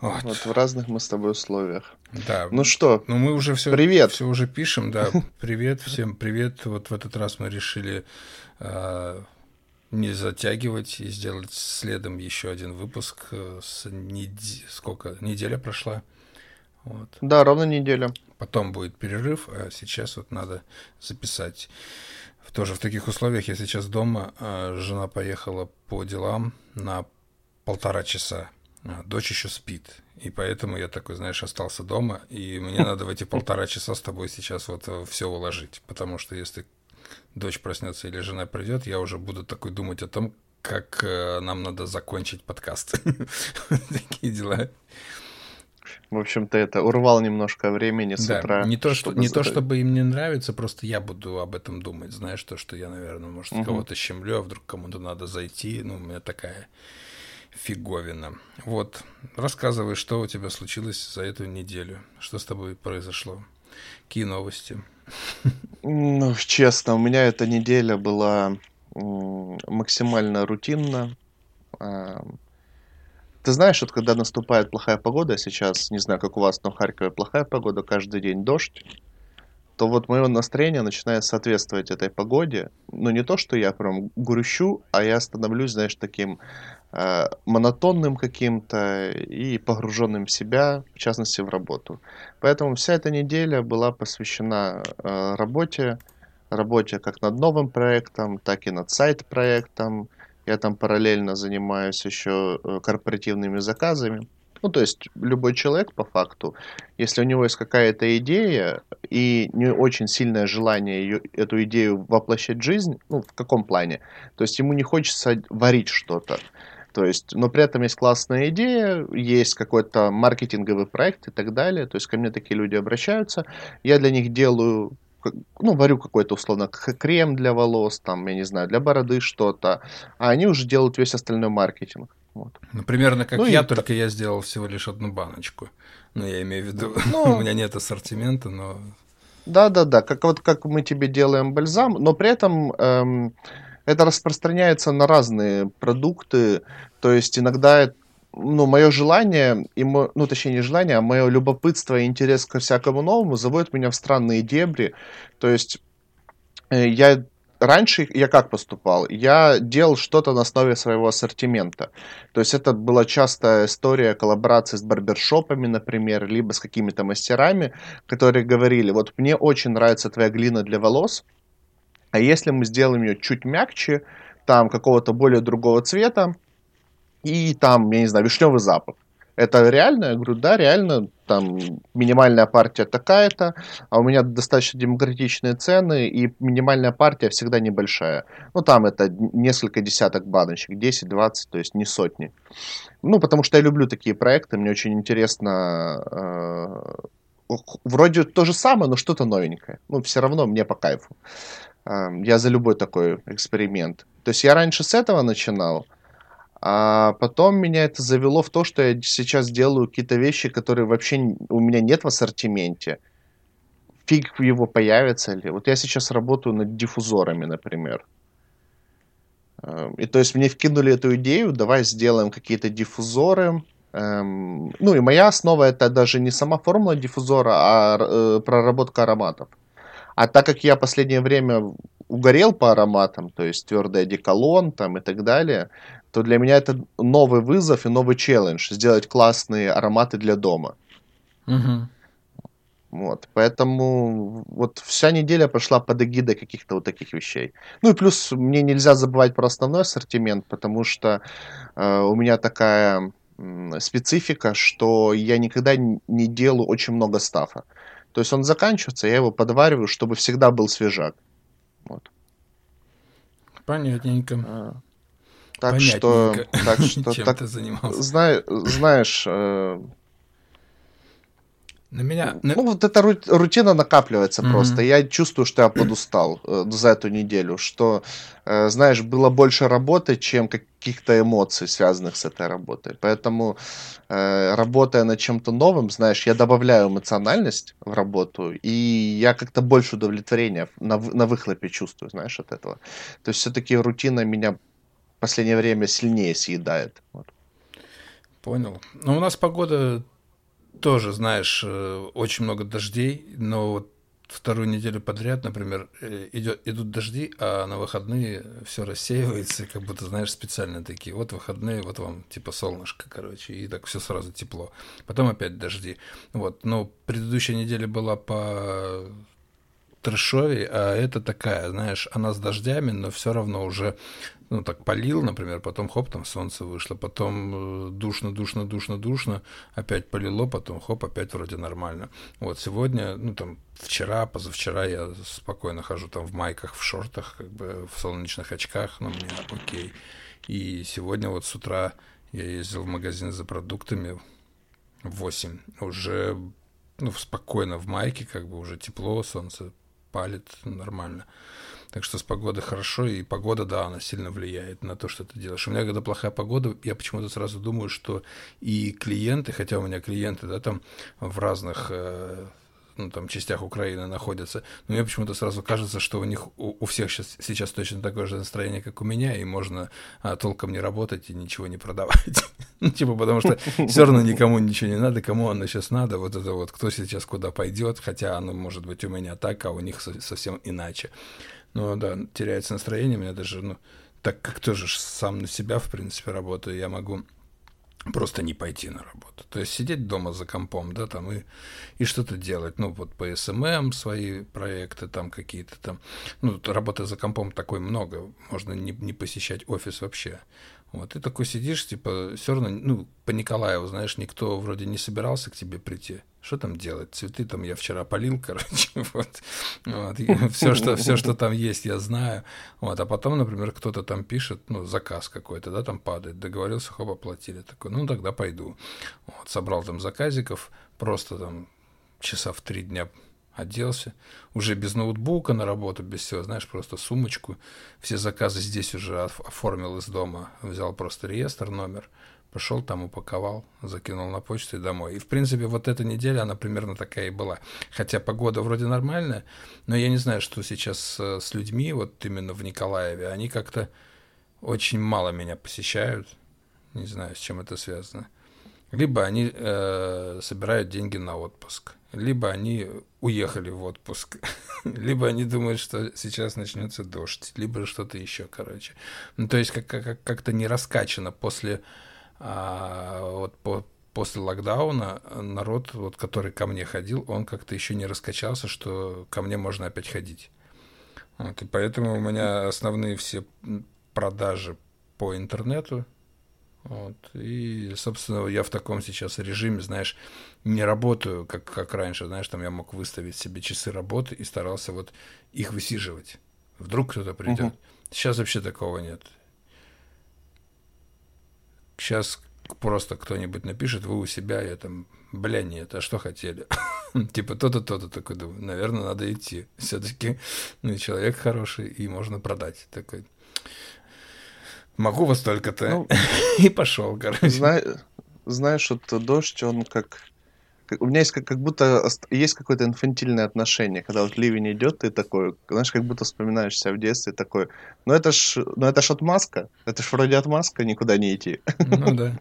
Вот. Вот в разных мы с тобой условиях. Да. Ну что, Ну, мы уже все, Привет. все уже пишем, да. Привет, всем привет. Вот в этот раз мы решили а, не затягивать и сделать следом еще один выпуск. э, С неде- Сколько? Неделя прошла. Вот. да, ровно неделя. Потом будет перерыв, а сейчас вот надо записать. Тоже в таких условиях я сейчас дома, а жена поехала по делам на полтора часа. А Дочь еще спит, и поэтому я такой, знаешь, остался дома, и мне надо в эти полтора часа с тобой сейчас вот все уложить, потому что если дочь проснется или жена придет, я уже буду такой думать о том, как э, нам надо закончить подкаст. Такие дела. В общем-то, это урвал немножко времени с Да, утра. не то, что, чтобы не то, чтобы им не нравится, просто я буду об этом думать. Знаешь, то, что я, наверное, может, Мгм. кого-то щемлю, а вдруг кому-то надо зайти. Ну, у меня такая фиговина. Вот, рассказывай, что у тебя случилось за эту неделю. Что с тобой произошло? Какие новости? Ну, честно, у меня эта неделя была максимально рутинна. А, Ты знаешь, вот когда наступает плохая погода, сейчас, не знаю, как у вас, но в Харькове плохая погода, каждый день дождь, то вот мое настроение начинает соответствовать этой погоде. Но не то, что я прям грущу, а я становлюсь, знаешь, таким монотонным каким-то и погруженным в себя, в частности, в работу. Поэтому вся эта неделя была посвящена э, работе, работе как над новым проектом, так и над сайт-проектом. Я там параллельно занимаюсь еще э, корпоративными заказами. Ну, то есть любой человек, по факту, если у него есть какая-то идея и не очень сильное желание ее, эту идею воплощать в жизнь, ну, в каком плане? То есть ему не хочется варить что-то. То есть, но при этом есть классная идея, есть какой-то маркетинговый проект и так далее. То есть ко мне такие люди обращаются. Я для них делаю ну, варю какой-то, условно, крем для волос, там, я не знаю, для бороды что-то, а они уже делают весь остальной маркетинг. Вот. Ну, примерно как Ну, и я, та- только я сделал всего лишь одну баночку. Ну, я имею в виду, Ну. у меня нет ассортимента, но Да-да-да, как вот как мы тебе делаем бальзам, но при этом эм, это распространяется на разные продукты. То есть иногда, ну, мое желание, и мо- ну, точнее, не желание, а мое любопытство и интерес ко всякому новому заводит меня в странные дебри. То есть э, я раньше я как поступал? Я делал что-то на основе своего ассортимента. То есть это была частая история коллаборации с барбершопами, например, либо с какими-то мастерами, которые говорили, вот мне очень нравится твоя глина для волос, а если мы сделаем ее чуть мягче, там какого-то более другого цвета, и там, я не знаю, вишневый запах. Это реально? Я говорю, да, реально, там минимальная партия такая-то, а у меня достаточно демократичные цены, и минимальная партия всегда небольшая. Ну, там это несколько десяток баночек, 10-20, то есть не сотни. Ну, потому что я люблю такие проекты, мне очень интересно э, вроде то же самое, но что-то новенькое. Ну, все равно мне по кайфу. Э, Я за любой такой эксперимент. То есть я раньше с этого начинал, а потом меня это завело в то, что я сейчас делаю какие-то вещи, которые вообще у меня нет в ассортименте. Фиг его появится ли. Вот я сейчас работаю над диффузорами, например. Э, И то есть мне вкинули эту идею, давай сделаем какие-то диффузоры. Эм, ну и моя основа это даже не сама формула диффузора, а э, проработка ароматов. А так как я последнее время угорел по ароматам, то есть твердый одеколон там и так далее, то для меня это новый вызов и новый челлендж сделать классные ароматы для дома. Мгм. Вот, поэтому вот вся неделя прошла под эгидой каких-то вот таких вещей. Ну и плюс мне нельзя забывать про основной ассортимент, потому что э, у меня такая специфика, что я никогда не делаю очень много стафа. То есть он заканчивается, я его подвариваю, чтобы всегда был свежак. Вот. понятненько. А, Так что, Понятненько. так что, Чем так, ты занимался? зна- знаешь, э, На меня... на- Ну, вот эта ру- рутина накапливается Мгм. просто. Я чувствую, что я подустал э, за эту неделю, что, э, знаешь, было больше работы, чем каких-то эмоций, связанных с этой работой. Поэтому, э, работая над чем-то новым, знаешь, я добавляю эмоциональность в работу, и я как-то больше удовлетворения на, на выхлопе чувствую, знаешь, от этого. То есть все-таки рутина меня в последнее время сильнее съедает. Вот. Понял. Ну, у нас погода тоже, знаешь, э, очень много дождей, но вот вторую неделю подряд, например, э, идет, идут дожди, а на выходные все рассеивается, как будто, знаешь, специально такие. Вот выходные, вот вам типа солнышко, короче, и так все сразу тепло. Потом опять дожди. Вот, но предыдущая неделя была по трешовей, а это такая, знаешь, она с дождями, но все равно уже ну, так полил, например, потом хоп, там солнце вышло, потом э, душно, душно, душно, душно, опять полило, потом хоп, опять вроде нормально. Вот сегодня, ну, там, вчера, позавчера я спокойно хожу там в майках, в шортах, как бы в солнечных очках, но мне окей. И сегодня вот с утра я ездил в магазин за продуктами в 8, уже, ну, спокойно в майке, как бы уже тепло, солнце палит нормально. Так что с погодой хорошо, и погода, да, она сильно влияет на то, что ты делаешь. У меня, когда плохая погода, я почему-то сразу думаю, что и клиенты, хотя у меня клиенты, да, там в разных э, ну, там, частях Украины находятся. Но мне почему-то сразу кажется, что у них у, у всех сейчас, сейчас точно такое же настроение, как у меня, и можно а, толком не работать и ничего не продавать. ну, типа, потому что все равно никому ничего не надо, кому оно сейчас надо, вот это вот, кто сейчас куда пойдет, хотя оно может быть у меня так, а у них совсем иначе. Ну да, теряется настроение, меня даже, ну, так как тоже сам на себя, в принципе, работаю, я могу просто не пойти на работу. То есть сидеть дома за компом, да, там и, и что-то делать. Ну, вот по SMM свои проекты там какие-то там. Ну, работы за компом такой много, можно не, не посещать офис вообще. Вот, ты такой сидишь, типа, все равно, ну, по Николаеву, знаешь, никто вроде не собирался к тебе прийти. Что там делать? Цветы там я вчера полил, короче, вот. вот. Все, что, все, что там есть, я знаю. Вот. А потом, например, кто-то там пишет, ну, заказ какой-то, да, там падает, договорился, хоп, оплатили. Такой, ну, тогда пойду. Вот. Собрал там заказиков, просто там часа в три дня оделся, уже без ноутбука на работу, без всего, знаешь, просто сумочку, все заказы здесь уже оформил из дома, взял просто реестр, номер, пошел там, упаковал, закинул на почту и домой. И, в принципе, вот эта неделя, она примерно такая и была. Хотя погода вроде нормальная, но я не знаю, что сейчас с людьми, вот именно в Николаеве, они как-то очень мало меня посещают. Не знаю, с чем это связано. Либо они э, собирают деньги на отпуск, либо они уехали в отпуск, либо они думают, что сейчас начнется дождь, либо что-то еще, короче. Ну, то есть как- как- как-то не раскачано после, а, вот по, после локдауна народ, вот, который ко мне ходил, он как-то еще не раскачался, что ко мне можно опять ходить. Вот, и поэтому у меня основные все продажи по интернету, вот. И, собственно, я в таком сейчас режиме, знаешь, не работаю, как, как раньше, знаешь, там я мог выставить себе часы работы и старался вот их высиживать. Вдруг кто-то придет. Угу. Сейчас вообще такого нет. Сейчас просто кто-нибудь напишет, вы у себя, я там, бля, нет, а что хотели? типа то-то, то-то, такой думаю, наверное, надо идти. Все-таки, ну, человек хороший, и можно продать. Такой, могу во столько-то. Ну, и пошел, короче. Зна... Знаешь, вот дождь, он как... У меня есть как, как будто есть какое-то инфантильное отношение, когда вот ливень идет, ты такой, знаешь, как будто вспоминаешь себя в детстве, такой, ну это ж, ну это ж отмазка, это ж вроде отмазка, никуда не идти. Ну да.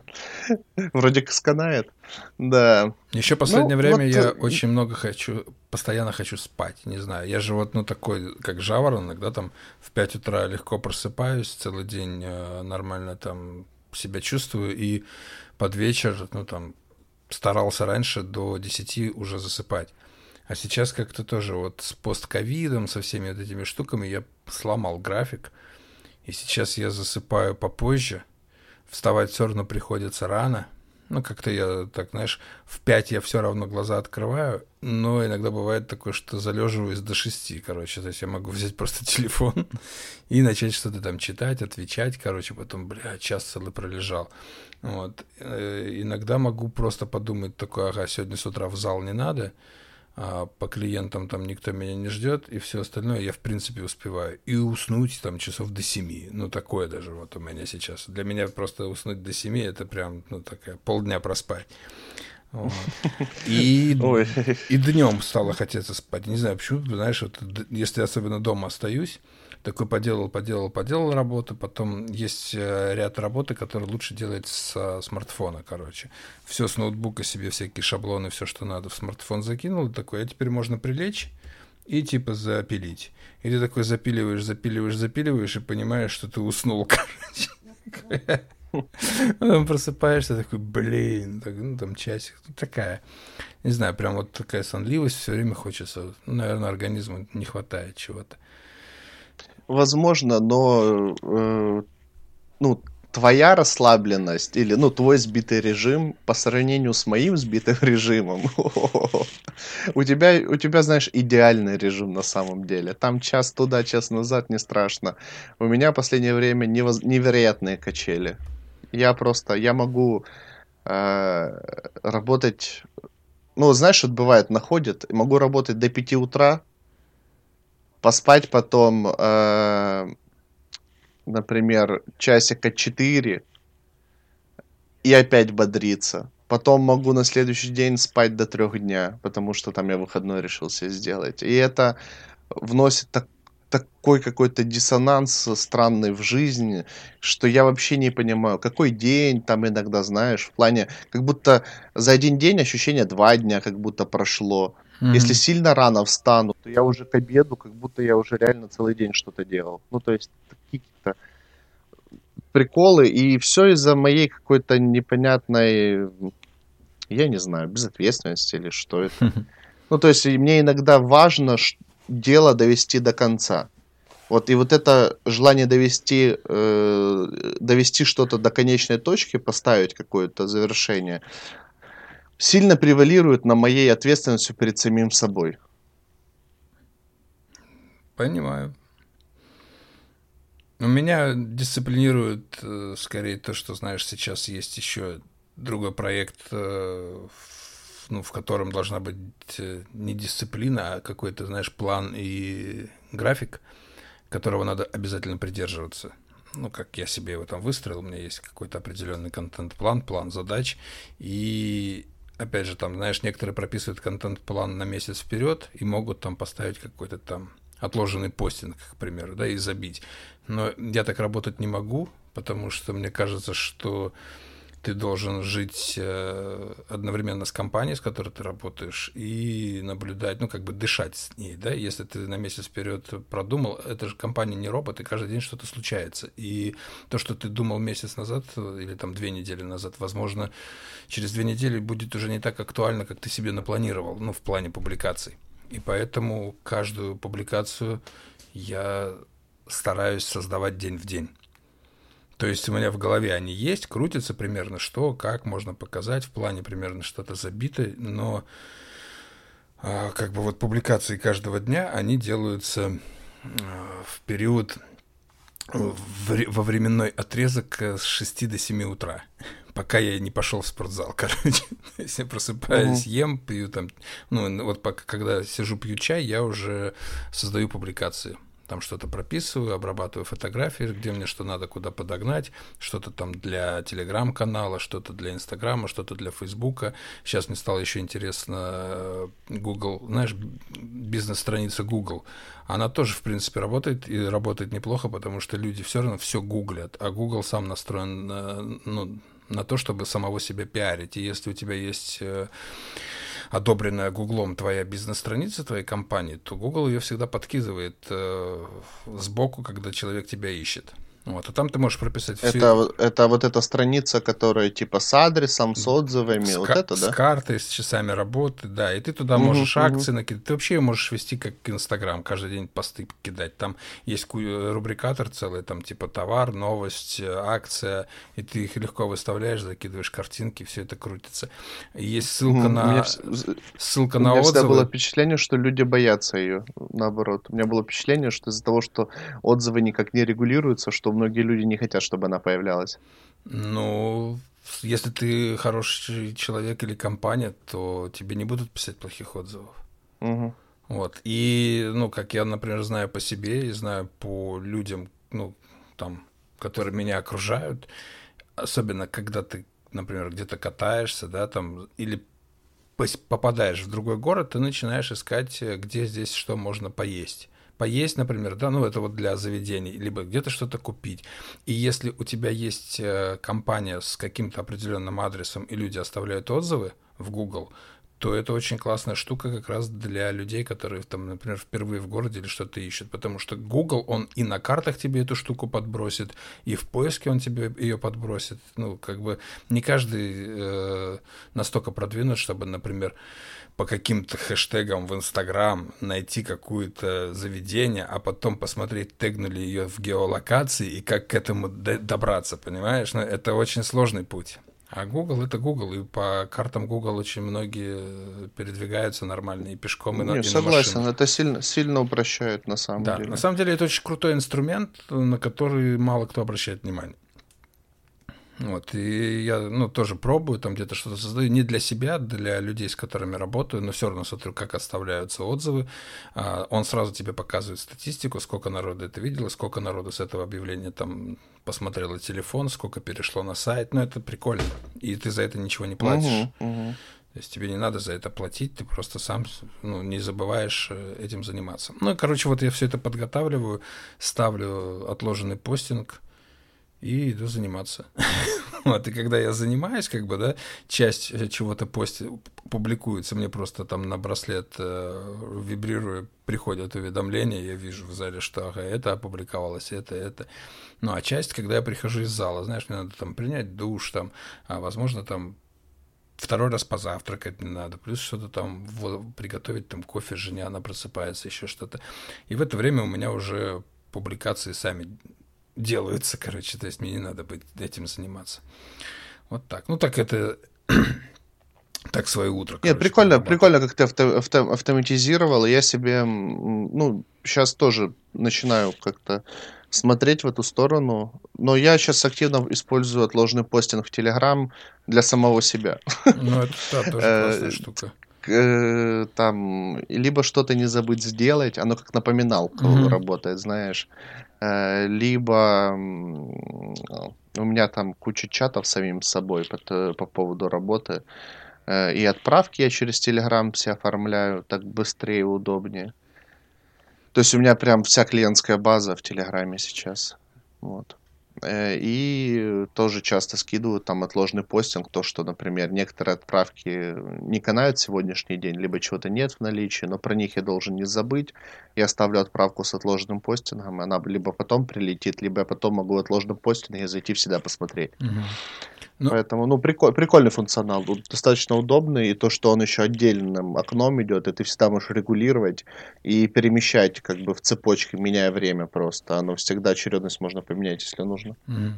Вроде как сканает, да. Еще последнее ну, время вот... я очень много хочу постоянно хочу спать, не знаю. Я же вот, ну, такой, как жаворонок, да, там в 5 утра легко просыпаюсь, целый день э, нормально там себя чувствую, и под вечер, ну, там, старался раньше до 10 уже засыпать. А сейчас как-то тоже вот с постковидом, со всеми вот этими штуками я сломал график, и сейчас я засыпаю попозже, вставать все равно приходится рано – ну, как-то я так, знаешь, в 5 я все равно глаза открываю, но иногда бывает такое, что залеживаюсь до 6, короче. То есть я могу взять просто телефон и начать что-то там читать, отвечать, короче, потом, бля, час целый пролежал. Вот. Э, иногда могу просто подумать такое, ага, сегодня с утра в зал не надо, а по клиентам там никто меня не ждет, и все остальное я, в принципе, успеваю. И уснуть там часов до семи. Ну, такое даже вот у меня сейчас. Для меня просто уснуть до семи это прям, ну, такая полдня проспать. Вот. И, и днем стало хотеться спать. Не знаю, почему, знаешь, вот, если особенно дома остаюсь, такой поделал, поделал, поделал работу, потом есть э, ряд работы, которые лучше делать с смартфона, короче. Все с ноутбука себе, всякие шаблоны, все, что надо, в смартфон закинул, такой, а теперь можно прилечь и типа запилить. И ты такой запиливаешь, запиливаешь, запиливаешь и понимаешь, что ты уснул, короче. Потом просыпаешься, такой, блин, ну там часик, такая, не знаю, прям вот такая сонливость, все время хочется, ну, наверное, организму не хватает чего-то. Возможно, но э, ну, твоя расслабленность или ну, твой сбитый режим по сравнению с моим сбитым режимом, у тебя, у тебя, знаешь, идеальный режим на самом деле. Там час туда, час назад, не страшно. У меня в последнее время невоз... невероятные качели. Я просто, я могу э, работать, ну, знаешь, вот бывает, находит, могу работать до 5 утра, поспать потом, э, например, часика 4 и опять бодриться. Потом могу на следующий день спать до трех дня, потому что там я выходной решился сделать. И это вносит так, такой какой-то диссонанс странный в жизни, что я вообще не понимаю, какой день там иногда, знаешь, в плане, как будто за один день ощущение два дня как будто прошло. Mm-hmm. Если сильно рано встану, то я уже к обеду, как будто я уже реально целый день что-то делал. Ну, то есть, какие-то приколы, и все из-за моей какой-то непонятной, я не знаю, безответственности или что это. Ну, то есть, мне иногда важно дело довести до конца. Вот, и вот это желание довести, э, довести что-то до конечной точки, поставить какое-то завершение, сильно превалирует на моей ответственности перед самим собой. Понимаю. У меня дисциплинирует э, скорее то, что, знаешь, сейчас есть еще другой проект, э, ну, в котором должна быть э, не дисциплина, а какой-то, знаешь, план и график, которого надо обязательно придерживаться. Ну, как я себе его там выстроил, у меня есть какой-то определенный контент-план, план задач, и опять же, там, знаешь, некоторые прописывают контент-план на месяц вперед и могут там поставить какой-то там отложенный постинг, к примеру, да, и забить. Но я так работать не могу, потому что мне кажется, что ты должен жить э, одновременно с компанией, с которой ты работаешь, и наблюдать, ну, как бы дышать с ней, да, если ты на месяц вперед продумал, это же компания не робот, и каждый день что-то случается. И то, что ты думал месяц назад или там две недели назад, возможно, через две недели будет уже не так актуально, как ты себе напланировал, ну, в плане публикаций. И поэтому каждую публикацию я стараюсь создавать день в день. То есть у меня в голове они есть, крутятся примерно, что, как можно показать, в плане примерно что-то забито, но а, как бы вот публикации каждого дня, они делаются а, в период, в, во временной отрезок с 6 до 7 утра, пока я не пошел в спортзал, короче. Если я просыпаюсь, ем, пью там, ну вот пока, когда сижу, пью чай, я уже создаю публикации там что-то прописываю, обрабатываю фотографии, где мне что надо, куда подогнать, что-то там для телеграм-канала, что-то для инстаграма, что-то для фейсбука. Сейчас мне стало еще интересно э, Google, знаешь, бизнес-страница Google. Она тоже, в принципе, работает и работает неплохо, потому что люди все равно все гуглят, а Google сам настроен на, ну, на то, чтобы самого себя пиарить. И если у тебя есть э, одобренная Гуглом твоя бизнес-страница твоей компании, то Google ее всегда подкидывает э, сбоку, когда человек тебя ищет. Вот, а там ты можешь прописать все. Это, это вот эта страница, которая типа с адресом, с отзывами, с вот это, да? С картой, с часами работы, да. И ты туда угу, можешь угу. акции накидать. Ты вообще можешь вести как Инстаграм, каждый день посты кидать. Там есть рубрикатор целый, там типа товар, новость, акция, и ты их легко выставляешь, закидываешь картинки, все это крутится. И есть ссылка угу. на ссылка на отзывы. У меня всегда было впечатление, что люди боятся ее, наоборот. У меня было впечатление, что из-за того, что отзывы никак не регулируются, что многие люди не хотят, чтобы она появлялась. Ну, если ты хороший человек или компания, то тебе не будут писать плохих отзывов. Угу. Вот. И, ну, как я, например, знаю по себе и знаю по людям, ну, там, которые меня окружают, особенно когда ты, например, где-то катаешься, да, там, или попадаешь в другой город, ты начинаешь искать, где здесь что можно поесть поесть, например, да, ну это вот для заведений, либо где-то что-то купить. И если у тебя есть э, компания с каким-то определенным адресом, и люди оставляют отзывы в Google, то это очень классная штука как раз для людей, которые там, например, впервые в городе или что-то ищут. Потому что Google, он и на картах тебе эту штуку подбросит, и в поиске он тебе ее подбросит. Ну, как бы не каждый э, настолько продвинут, чтобы, например, по каким-то хэштегам в Инстаграм найти какое-то заведение, а потом посмотреть, тегнули ее в геолокации и как к этому добраться, понимаешь? Но ну, это очень сложный путь. А Google это Google, и по картам Google очень многие передвигаются нормально и пешком, и, Не, на, и согласен, на это сильно, сильно упрощает на самом да, деле. На самом деле это очень крутой инструмент, на который мало кто обращает внимание. Вот, и я, ну, тоже пробую, там где-то что-то создаю, не для себя, для людей, с которыми работаю, но все равно смотрю, как оставляются отзывы. А, он сразу тебе показывает статистику, сколько народу это видело, сколько народу с этого объявления там посмотрело телефон, сколько перешло на сайт. Ну, это прикольно. И ты за это ничего не платишь. Угу, угу. То есть тебе не надо за это платить, ты просто сам ну, не забываешь э, этим заниматься. Ну, и, короче, вот я все это подготавливаю, ставлю отложенный постинг, и иду заниматься. вот, и когда я занимаюсь, как бы, да, часть э, чего-то пости, публикуется, мне просто там на браслет э, вибрирую, приходят уведомления, я вижу в зале, что ага, это опубликовалось, это, это. Ну, а часть, когда я прихожу из зала, знаешь, мне надо там принять душ, там, а, возможно, там второй раз позавтракать не надо, плюс что-то там в, приготовить там кофе жене, она просыпается, еще что-то. И в это время у меня уже публикации сами делаются, короче, то есть мне не надо быть этим заниматься. Вот так. Ну так это так свое утро. Короче, Нет, прикольно, прикольно, как ты авто, авто, автоматизировал. Я себе, ну, сейчас тоже начинаю как-то смотреть в эту сторону. Но я сейчас активно использую отложенный постинг в Telegram для самого себя. Ну, это да, тоже классная штука э, там либо что-то не забыть сделать, оно как напоминалка mm-hmm. работает, знаешь. Э, либо у меня там куча чатов самим собой по, по поводу работы. Э, и отправки я через Telegram все оформляю, так быстрее и удобнее. То есть у меня прям вся клиентская база в Телеграме сейчас. Вот. Э, и тоже часто скидывают там отложенный постинг, то, что, например, некоторые отправки не канают сегодняшний день, либо чего-то нет в наличии, но про них я должен не забыть. Я ставлю отправку с отложенным постингом, она либо потом прилетит, либо я потом могу в отложенном постинге зайти всегда посмотреть. Угу. Ну, Поэтому, ну, приколь, прикольный функционал, достаточно удобный, и то, что он еще отдельным окном идет, и ты всегда можешь регулировать и перемещать как бы в цепочке, меняя время просто. Оно всегда очередность можно поменять, если нужно. Угу.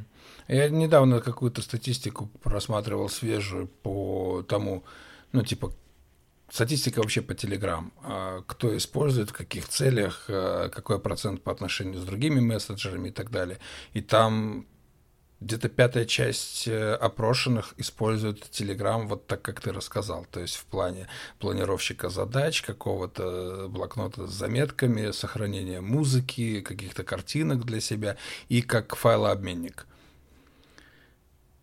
Я недавно какую-то статистику просматривал свежую по тому, ну, типа, статистика вообще по Telegram. А, кто использует, в каких целях, а, какой процент по отношению с другими мессенджерами и так далее. И там где-то пятая часть э, опрошенных использует Telegram вот так, как ты рассказал, то есть в плане планировщика задач, какого-то блокнота с заметками, сохранения музыки, каких-то картинок для себя и как файлообменник.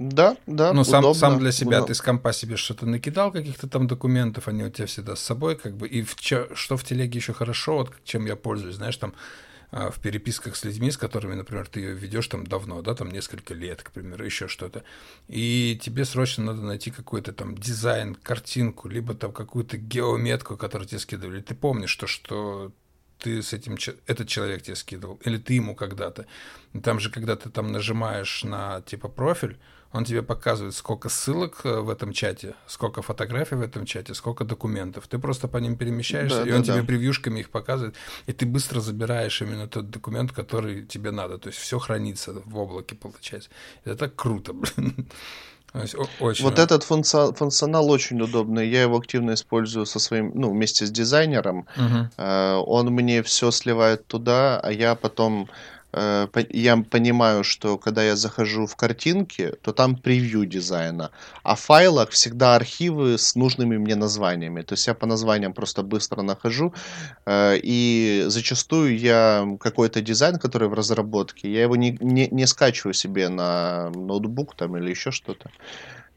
Да, да. Ну, сам, сам для себя удобно. ты с компа себе что-то накидал, каких-то там документов, они у тебя всегда с собой, как бы. И в, что в телеге еще хорошо, вот чем я пользуюсь, знаешь, там в переписках с людьми, с которыми, например, ты ее ведешь там давно, да, там несколько лет, к примеру, еще что-то, и тебе срочно надо найти какой-то там дизайн, картинку, либо там какую-то геометку, которую тебе скидывали. Ты помнишь то, что ты с этим, этот человек тебе скидывал, или ты ему когда-то. Там же, когда ты там нажимаешь на типа профиль, он тебе показывает, сколько ссылок э, в этом чате, сколько фотографий в этом чате, сколько документов. Ты просто по ним перемещаешься, да, и он да. тебе превьюшками их показывает, и ты быстро забираешь именно тот документ, который тебе надо. То есть все хранится в облаке, получается. Это круто, блин. Очень. Вот этот функционал, функционал очень удобный. Я его активно использую со своим, ну, вместе с дизайнером. Угу. Он мне все сливает туда, а я потом я понимаю, что когда я захожу в картинки, то там превью дизайна, а в файлах всегда архивы с нужными мне названиями. То есть я по названиям просто быстро нахожу, э, и зачастую я какой-то дизайн, который в разработке, я его не, не, не скачиваю себе на ноутбук там или еще что-то.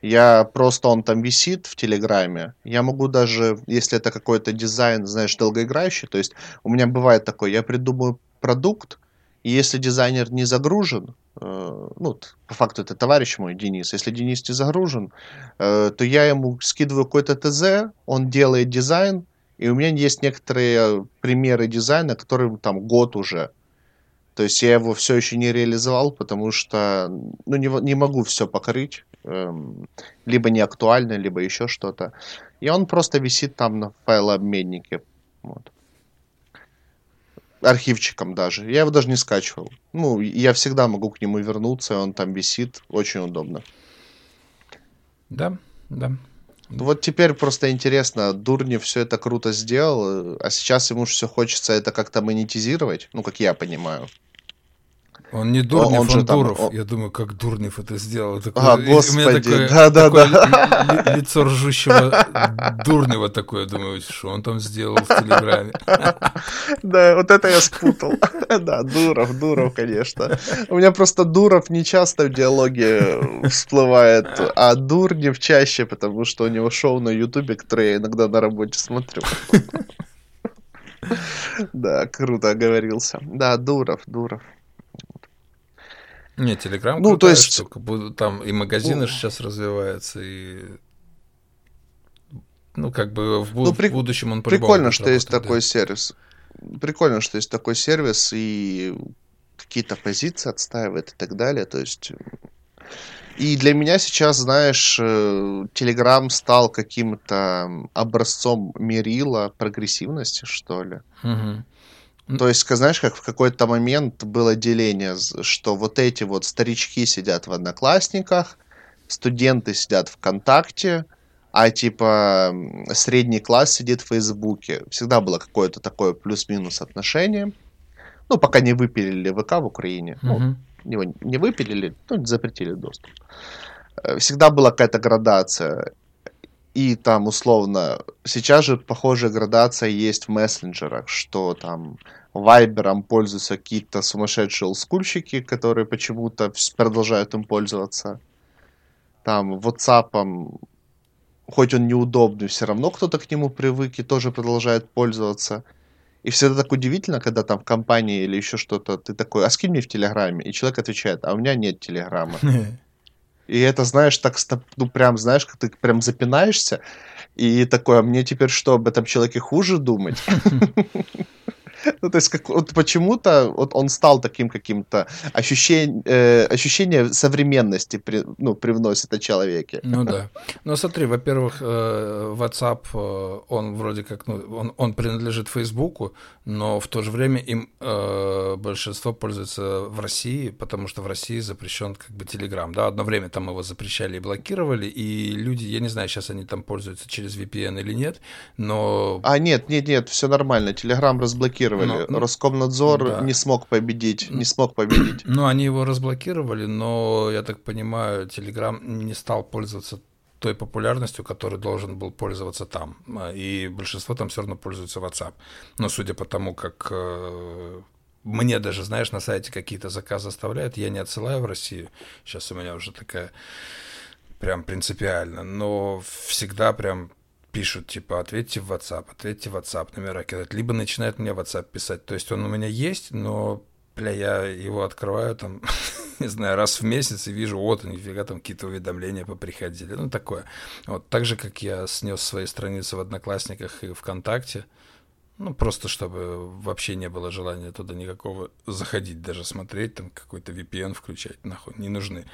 Я просто, он там висит в Телеграме. Я могу даже, если это какой-то дизайн, знаешь, долгоиграющий, то есть у меня бывает такое, я придумаю продукт, и если дизайнер не загружен, э, ну, по факту это товарищ мой, Денис, если Денис не загружен, э, то я ему скидываю какой-то ТЗ, он делает дизайн, и у меня есть некоторые примеры дизайна, которые там год уже. То есть я его все еще не реализовал, потому что ну, не, не могу все покрыть. Эм, либо не актуально, либо еще что-то. И он просто висит там на файлообменнике. Вот. Архивчиком даже. Я его даже не скачивал. Ну, я всегда могу к нему вернуться, он там висит. Очень удобно. Да, да. Вот теперь просто интересно, Дурни все это круто сделал, а сейчас ему все хочется это как-то монетизировать, ну, как я понимаю. Он не Дурнев, он, он, он Дуров. Там, он... Я думаю, как Дурнев это сделал. Такое, а, господи, у меня такое, да, да, такое да. лицо ржущего Дурнева такое, думаю, что он там сделал в Телеграме. Да, вот это я спутал. Да, Дуров, Дуров, конечно. У меня просто Дуров не часто в диалоге всплывает, а Дурнев чаще, потому что у него шоу на Ютубе, которое я иногда на работе смотрю. Да, круто оговорился. Да, Дуров, Дуров. Не, Телеграм ну, то есть... штука. Там и магазины ну... сейчас развиваются, и ну, как бы в, ну, при... в будущем он Прикольно, что есть такой да. сервис. Прикольно, что есть такой сервис, и какие-то позиции отстаивает и так далее. То есть... И для меня сейчас, знаешь, Телеграм стал каким-то образцом мерила прогрессивности, что ли. Угу. То есть, знаешь, как в какой-то момент было деление, что вот эти вот старички сидят в Одноклассниках, студенты сидят ВКонтакте, а типа средний класс сидит в Фейсбуке. Всегда было какое-то такое плюс-минус отношение. Ну, пока не выпилили ВК в Украине. Mm-hmm. Ну, его не выпилили, ну, запретили доступ. Э, всегда была какая-то градация. И там условно, сейчас же похожая градация есть в мессенджерах, что там Вайбером пользуются какие-то сумасшедшие олдскульщики, которые почему-то продолжают им пользоваться. Там WhatsApp, хоть он неудобный, все равно кто-то к нему привык и тоже продолжает пользоваться. И всегда так удивительно, когда там в компании или еще что-то, ты такой, а скинь мне в Телеграме. И человек отвечает, а у меня нет Телеграма. И это, знаешь, так, ну, прям, знаешь, как ты прям запинаешься, и такое, а мне теперь что, об этом человеке хуже думать? Ну, то есть, как, вот почему-то вот он стал таким каким-то ощущение, э, ощущение современности при, ну, привносит о человеке. Ну да. Ну смотри, во-первых, э, WhatsApp, э, он вроде как, ну, он, он принадлежит Фейсбуку, но в то же время им э, большинство пользуется в России, потому что в России запрещен как бы Telegram. Да, одно время там его запрещали и блокировали, и люди, я не знаю, сейчас они там пользуются через VPN или нет, но... А, нет, нет, нет, все нормально, Telegram разблокировали разблокировали. Но, Роскомнадзор да. не смог победить, не смог победить. Ну, они его разблокировали, но, я так понимаю, Telegram не стал пользоваться той популярностью, которой должен был пользоваться там. И большинство там все равно пользуется WhatsApp. Но судя по тому, как э, мне даже, знаешь, на сайте какие-то заказы оставляют, я не отсылаю в Россию. Сейчас у меня уже такая прям принципиально, но всегда прям пишут, типа, ответьте в WhatsApp, ответьте в WhatsApp, номера кидать, либо начинают мне в WhatsApp писать. То есть он у меня есть, но, бля, я его открываю там, не знаю, раз в месяц и вижу, вот, нифига там какие-то уведомления поприходили. Ну, такое. Вот так же, как я снес свои страницы в Одноклассниках и ВКонтакте, ну, просто чтобы вообще не было желания туда никакого заходить, даже смотреть, там какой-то VPN включать, нахуй, не нужны.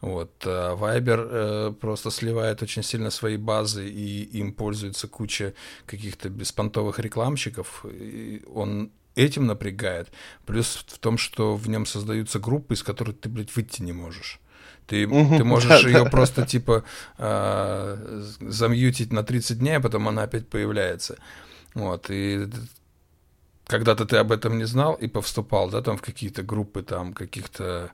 Вот. А Viber э, просто сливает очень сильно свои базы, и им пользуется куча каких-то беспонтовых рекламщиков. И он этим напрягает. Плюс в том, что в нем создаются группы, из которых ты, блядь, выйти не можешь. Ты, ты можешь ее просто типа э, замьютить на 30 дней, а потом она опять появляется. Вот, и когда-то ты об этом не знал и повступал, да, там в какие-то группы там каких-то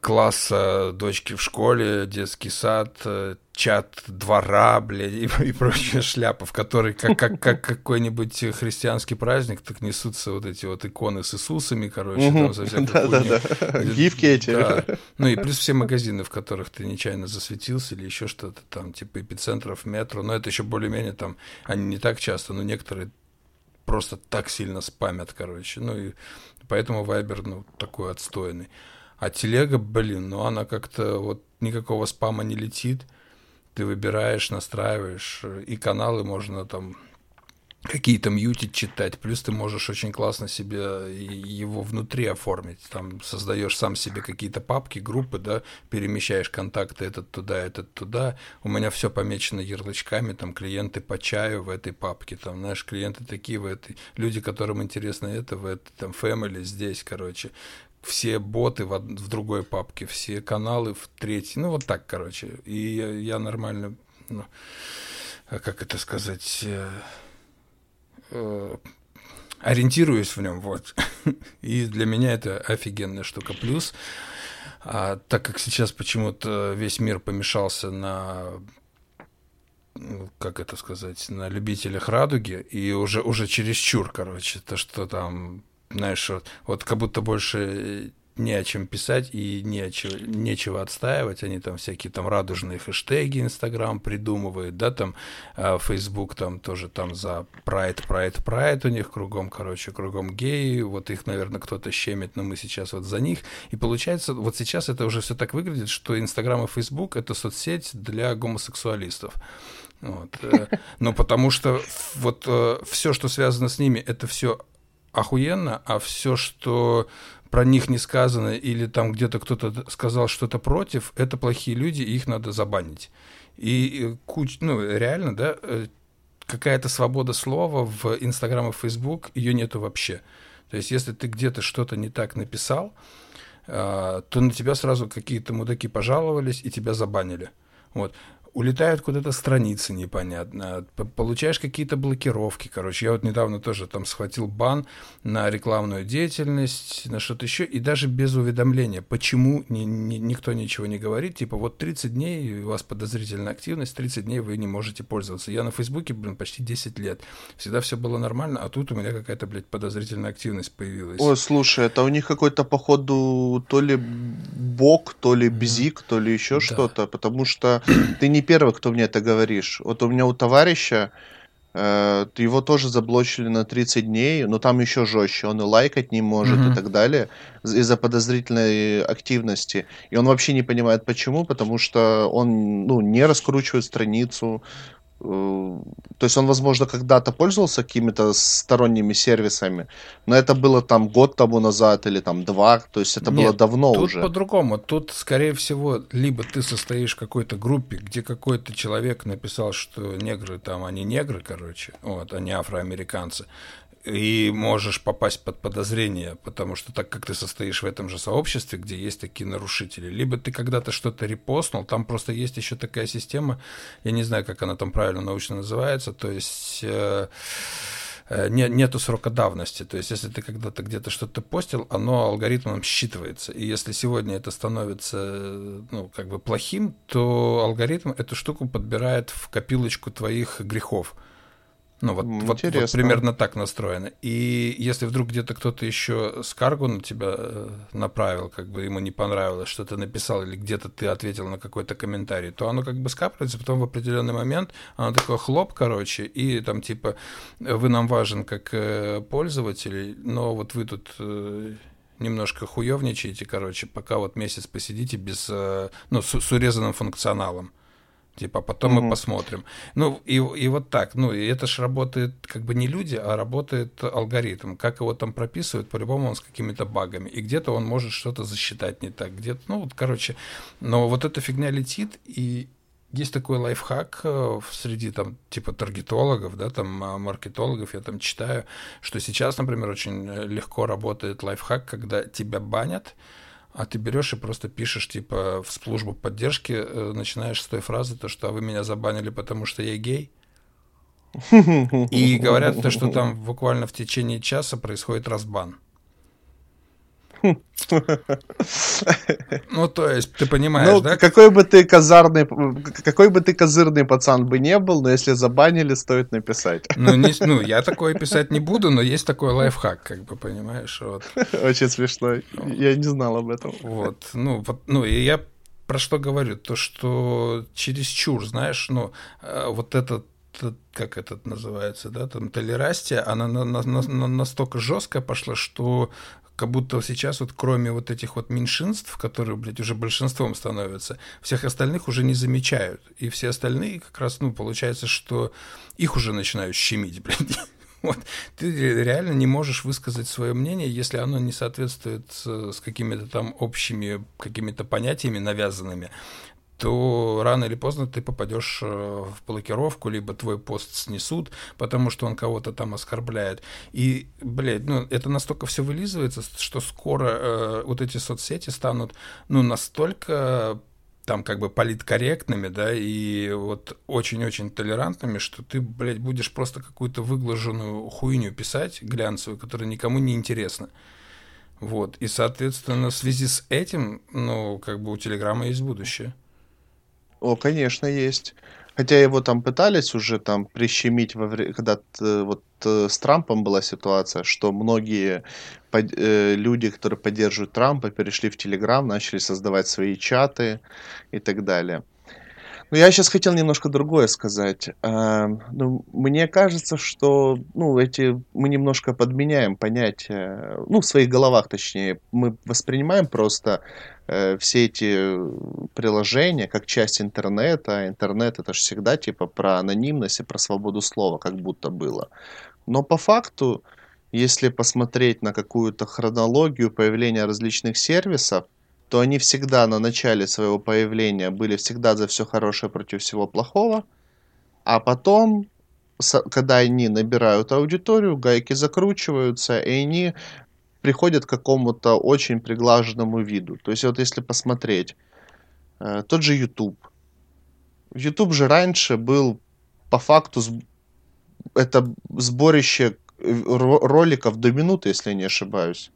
класса дочки в школе, детский сад, э, чат двора, блядь, и, и прочая шляпа, в которой как, как, как какой-нибудь христианский праздник, так несутся вот эти вот иконы с Иисусами, короче, там за всякую да, да, да. Гифки эти. Да. Ну и плюс все магазины, в которых ты нечаянно засветился или еще что-то там, типа эпицентров, метро, но это еще более-менее там, они не так часто, но некоторые просто так сильно спамят, короче, ну и поэтому Вайбер, ну, такой отстойный. А телега, блин, ну она как-то вот никакого спама не летит, ты выбираешь, настраиваешь, и каналы можно там какие-то мьютить, читать. Плюс ты можешь очень классно себе его внутри оформить. Там создаешь сам себе какие-то папки, группы, да, перемещаешь контакты этот туда, этот туда. У меня все помечено ярлычками, там клиенты по чаю в этой папке, там, знаешь, клиенты такие в этой, люди, которым интересно это, в этой, там, family здесь, короче все боты в, в другой папке, все каналы в третьей. Ну, вот так, короче. И я, я нормально, ну, а как это сказать, э, э, ориентируюсь в нем, вот. И для меня это офигенная штука. Плюс, а, так как сейчас почему-то весь мир помешался на ну, как это сказать, на любителях радуги, и уже, уже чересчур, короче, то, что там знаешь, вот, вот как будто больше не о чем писать и не о чего, нечего отстаивать. Они там всякие там радужные хэштеги Инстаграм придумывают, да, там Фейсбук там тоже там за прайд, прайд, прайд у них кругом, короче, кругом геи. Вот их, наверное, кто-то щемит, но мы сейчас вот за них. И получается, вот сейчас это уже все так выглядит, что Инстаграм и Фейсбук это соцсеть для гомосексуалистов. Вот. Э, но потому что вот э, все, что связано с ними, это все охуенно, а все, что про них не сказано, или там где-то кто-то сказал что-то против, это плохие люди, и их надо забанить. И куч, ну, реально, да, э, какая-то свобода слова в Инстаграм и Фейсбук, ее нету вообще. То есть, если ты где-то что-то не так написал, э, то на тебя сразу какие-то мудаки пожаловались и тебя забанили. Вот улетают куда-то страницы непонятно, получаешь какие-то блокировки, короче. Я вот недавно тоже там схватил бан на рекламную деятельность, на что-то еще, и даже без уведомления, почему ни, ни, никто ничего не говорит, типа вот 30 дней у вас подозрительная активность, 30 дней вы не можете пользоваться. Я на Фейсбуке, блин, почти 10 лет, всегда все было нормально, а тут у меня какая-то, блядь, подозрительная активность появилась. Ой, слушай, это у них какой-то, походу, то ли бок, то ли бзик, то ли еще да. что-то, потому что ты не не первый, кто мне это говоришь. Вот у меня у товарища э, его тоже заблочили на 30 дней, но там еще жестче. Он и лайкать не может mm-hmm. и так далее из-за подозрительной активности. И он вообще не понимает почему, потому что он ну, не раскручивает страницу, то есть он, возможно, когда-то пользовался какими-то сторонними сервисами, но это было там год тому назад или там два, то есть это Нет, было давно тут уже. по-другому. Тут, скорее всего, либо ты состоишь в какой-то группе, где какой-то человек написал, что негры там, они негры, короче, вот, они афроамериканцы, и можешь попасть под подозрение, потому что так как ты состоишь в этом же сообществе, где есть такие нарушители, либо ты когда-то что-то репостнул, там просто есть еще такая система, я не знаю, как она там правильно научно называется, то есть э, э, не, нету срока давности. То есть, если ты когда-то где-то что-то постил, оно алгоритмом считывается. И если сегодня это становится ну, как бы плохим, то алгоритм эту штуку подбирает в копилочку твоих грехов. Ну, вот, вот, вот примерно так настроено. И если вдруг где-то кто-то еще скаргу на тебя э, направил, как бы ему не понравилось, что ты написал, или где-то ты ответил на какой-то комментарий, то оно как бы скапливается, потом в определенный момент оно такое хлоп, короче, и там типа вы нам важен как э, пользователь, но вот вы тут э, немножко хуевничаете, короче, пока вот месяц посидите без, ну, с, с урезанным функционалом. Типа, потом угу. мы посмотрим. Ну, и, и вот так. Ну, и это же работает как бы не люди, а работает алгоритм. Как его там прописывают, по-любому он с какими-то багами. И где-то он может что-то засчитать не так, где-то, ну, вот, короче. Но вот эта фигня летит, и есть такой лайфхак э, среди там типа таргетологов, да, там а, маркетологов, я там читаю, что сейчас, например, очень э, легко работает лайфхак, когда тебя банят, а ты берешь и просто пишешь, типа, в службу поддержки, э, начинаешь с той фразы, то, что «А вы меня забанили, потому что я гей. И говорят, то, что там буквально в течение часа происходит разбан. Ну, то есть, ты понимаешь, ну, да? Какой бы ты козырный, какой бы ты козырный пацан бы не был, но если забанили, стоит написать. Ну, не, ну, я такое писать не буду, но есть такой лайфхак, как бы, понимаешь, вот. Очень смешно. Я не знал об этом. Вот, ну, вот, ну, и я про что говорю? То, что чересчур, знаешь, ну, э, вот этот как этот называется, да, там толерастия, она на, на, на, настолько жесткая пошла, что как будто сейчас вот кроме вот этих вот меньшинств, которые, блядь, уже большинством становятся, всех остальных уже не замечают. И все остальные как раз, ну, получается, что их уже начинают щемить, блядь. Вот. Ты реально не можешь высказать свое мнение, если оно не соответствует с, с какими-то там общими какими-то понятиями навязанными то рано или поздно ты попадешь э, в блокировку, либо твой пост снесут, потому что он кого-то там оскорбляет. И, блядь, ну, это настолько все вылизывается, что скоро э, вот эти соцсети станут, ну, настолько там как бы политкорректными, да, и вот очень-очень толерантными, что ты, блядь, будешь просто какую-то выглаженную хуйню писать, глянцевую, которая никому не интересна. Вот, и, соответственно, в связи с этим, ну, как бы у Телеграма есть будущее. О, конечно, есть. Хотя его там пытались уже там прищемить, во время, когда вот э, с Трампом была ситуация, что многие под, э, люди, которые поддерживают Трампа, перешли в Телеграм, начали создавать свои чаты и так далее. Ну, я сейчас хотел немножко другое сказать. А, ну, мне кажется, что ну, эти, мы немножко подменяем понятия, ну, в своих головах, точнее. Мы воспринимаем просто э, все эти приложения как часть интернета. Интернет это же всегда типа про анонимность и про свободу слова, как будто было. Но по факту, если посмотреть на какую-то хронологию появления различных сервисов, то они всегда на начале своего появления были всегда за все хорошее против всего плохого, а потом, когда они набирают аудиторию, гайки закручиваются, и они приходят к какому-то очень приглаженному виду. То есть вот если посмотреть, э, тот же YouTube. YouTube же раньше был по факту это сборище э, роликов до минуты, если я не ошибаюсь.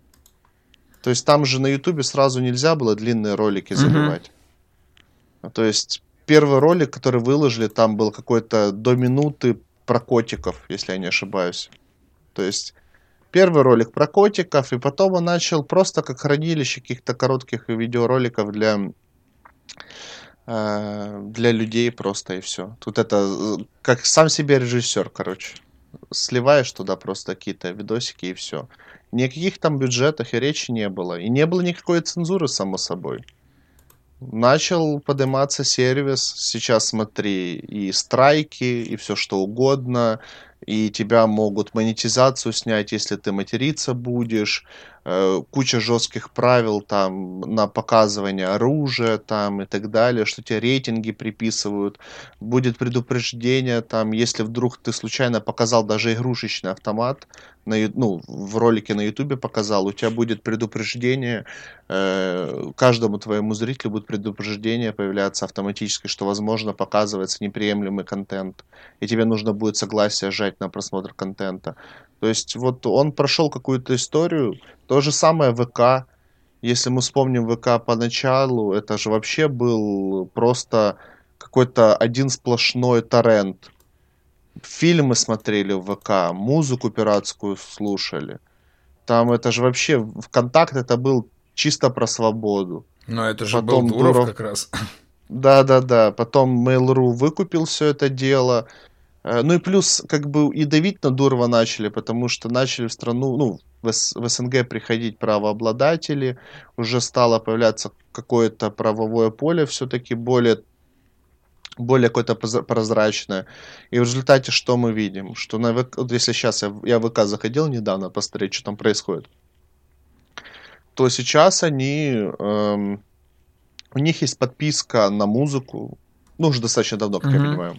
То есть там же на Ютубе сразу нельзя было длинные ролики забивать. Mm-hmm. То есть первый ролик, который выложили, там был какой-то до минуты про котиков, если я не ошибаюсь. То есть первый ролик про котиков, и потом он начал просто как хранилище каких-то коротких видеороликов для э, для людей просто и все. Тут это э, как сам себе режиссер, короче. Сливаешь туда просто какие-то видосики и все. Никаких там бюджетах и речи не было. И не было никакой цензуры, само собой. Начал подниматься сервис, сейчас смотри, и страйки, и все что угодно, и тебя могут монетизацию снять, если ты материться будешь, куча жестких правил там на показывание оружия там и так далее, что тебе рейтинги приписывают, будет предупреждение там, если вдруг ты случайно показал даже игрушечный автомат, на, ну, в ролике на ютубе показал, у тебя будет предупреждение, э, каждому твоему зрителю будет предупреждение появляться автоматически, что, возможно, показывается неприемлемый контент, и тебе нужно будет согласие сжать на просмотр контента. То есть вот он прошел какую-то историю, то же самое ВК. Если мы вспомним ВК поначалу, это же вообще был просто какой-то один сплошной торрент. Фильмы смотрели в ВК, музыку пиратскую слушали. Там это же вообще ВКонтакт это был чисто про свободу. Но это же Потом был Дуров, Дуров как раз. Да-да-да. Потом Mail.ru выкупил все это дело. Э, ну и плюс, как бы и давить на Дурова начали, потому что начали в страну, ну, в, в СНГ приходить правообладатели, уже стало появляться какое-то правовое поле все-таки более более какое-то прозрачное. И в результате что мы видим? Что на ВК, вот если сейчас я, я в ВК заходил недавно посмотреть, что там происходит, то сейчас они, эм, у них есть подписка на музыку, ну уже достаточно давно, как mm-hmm. я понимаю.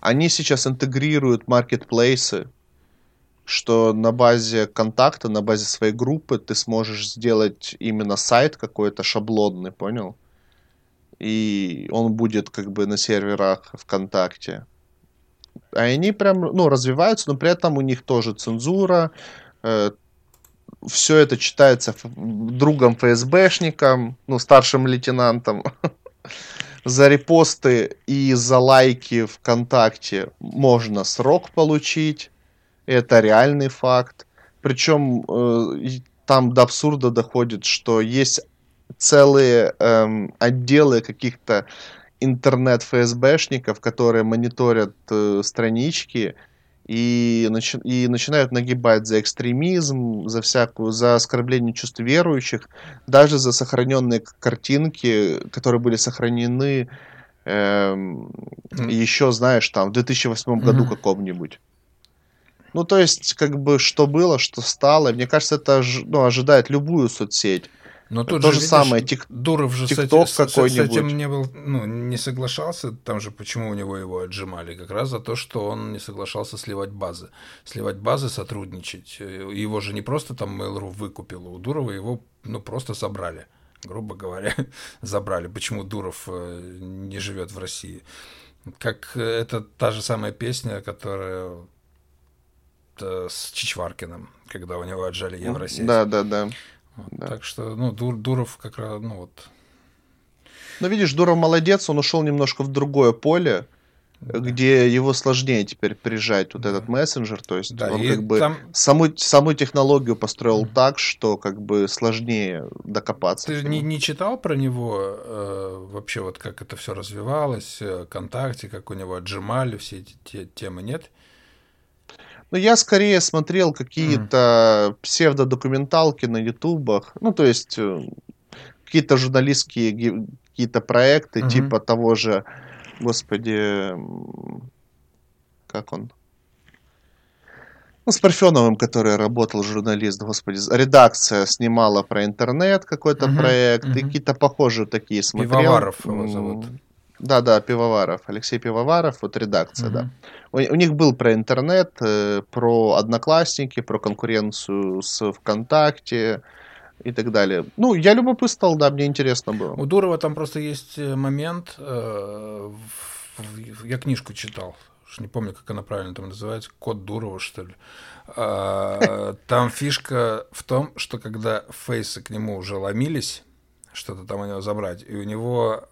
Они сейчас интегрируют маркетплейсы, что на базе контакта, на базе своей группы ты сможешь сделать именно сайт какой-то шаблонный, понял? И он будет как бы на серверах ВКонтакте. А они прям, ну, развиваются, но при этом у них тоже цензура, э, все это читается другом ФСБшником, ну, старшим лейтенантом. За репосты и за лайки ВКонтакте можно срок получить. Это реальный факт. Причем э, там до абсурда доходит, что есть целые эм, отделы каких-то интернет-ФСБшников, которые мониторят э, странички и, начи- и начинают нагибать за экстремизм, за всякую, за оскорбление чувств верующих, даже за сохраненные картинки, которые были сохранены эм, mm. еще, знаешь, там в 2008 году mm-hmm. каком-нибудь. Ну, то есть, как бы, что было, что стало. Мне кажется, это ну, ожидает любую соцсеть. Но тут То же, видишь, самое, тик... Дуров же TikTok с, с, с этим не, был, ну, не соглашался, там же почему у него его отжимали, как раз за то, что он не соглашался сливать базы. Сливать базы, сотрудничать. Его же не просто там Mail.ru выкупил, у Дурова его ну, просто забрали грубо говоря, забрали. Почему Дуров э, не живет в России? Как это та же самая песня, которая э, с Чичваркиным, когда у него отжали Евросеть. Да, да, да. Да. Так что, ну, Дур, Дуров как раз, ну вот. Ну, видишь, Дуров молодец, он ушел немножко в другое поле, да. где его сложнее теперь прижать вот да. этот мессенджер, то есть да, он как бы там... саму, саму технологию построил mm так, что как бы сложнее докопаться. Ты не, не читал про него э, вообще вот как это все развивалось, э, ВКонтакте, как у него отжимали все эти те, темы, нет? Ну, я скорее смотрел какие-то mm. псевдодокументалки на ютубах. Ну, то есть э, какие-то журналистские какие-то проекты, mm-hmm. типа того же, господи, как он? Ну, с Парфеновым, который работал журналист, господи, редакция снимала про интернет какой-то mm-hmm. проект, mm-hmm. и какие-то похожие такие смотрел. Пивоваров его зовут. Да, да, Пивоваров, Алексей Пивоваров, вот редакция, mm-hmm. да. У, у них был про интернет, э, про одноклассники, про конкуренцию с ВКонтакте и так далее. Ну, я любопытствовал, да, мне интересно было. У Дурова там просто есть э, момент, э, я книжку читал, не помню, как она правильно там называется, Код Дурова, что ли. А, там фишка в том, что когда фейсы к нему уже ломились, что-то там у него забрать, и у него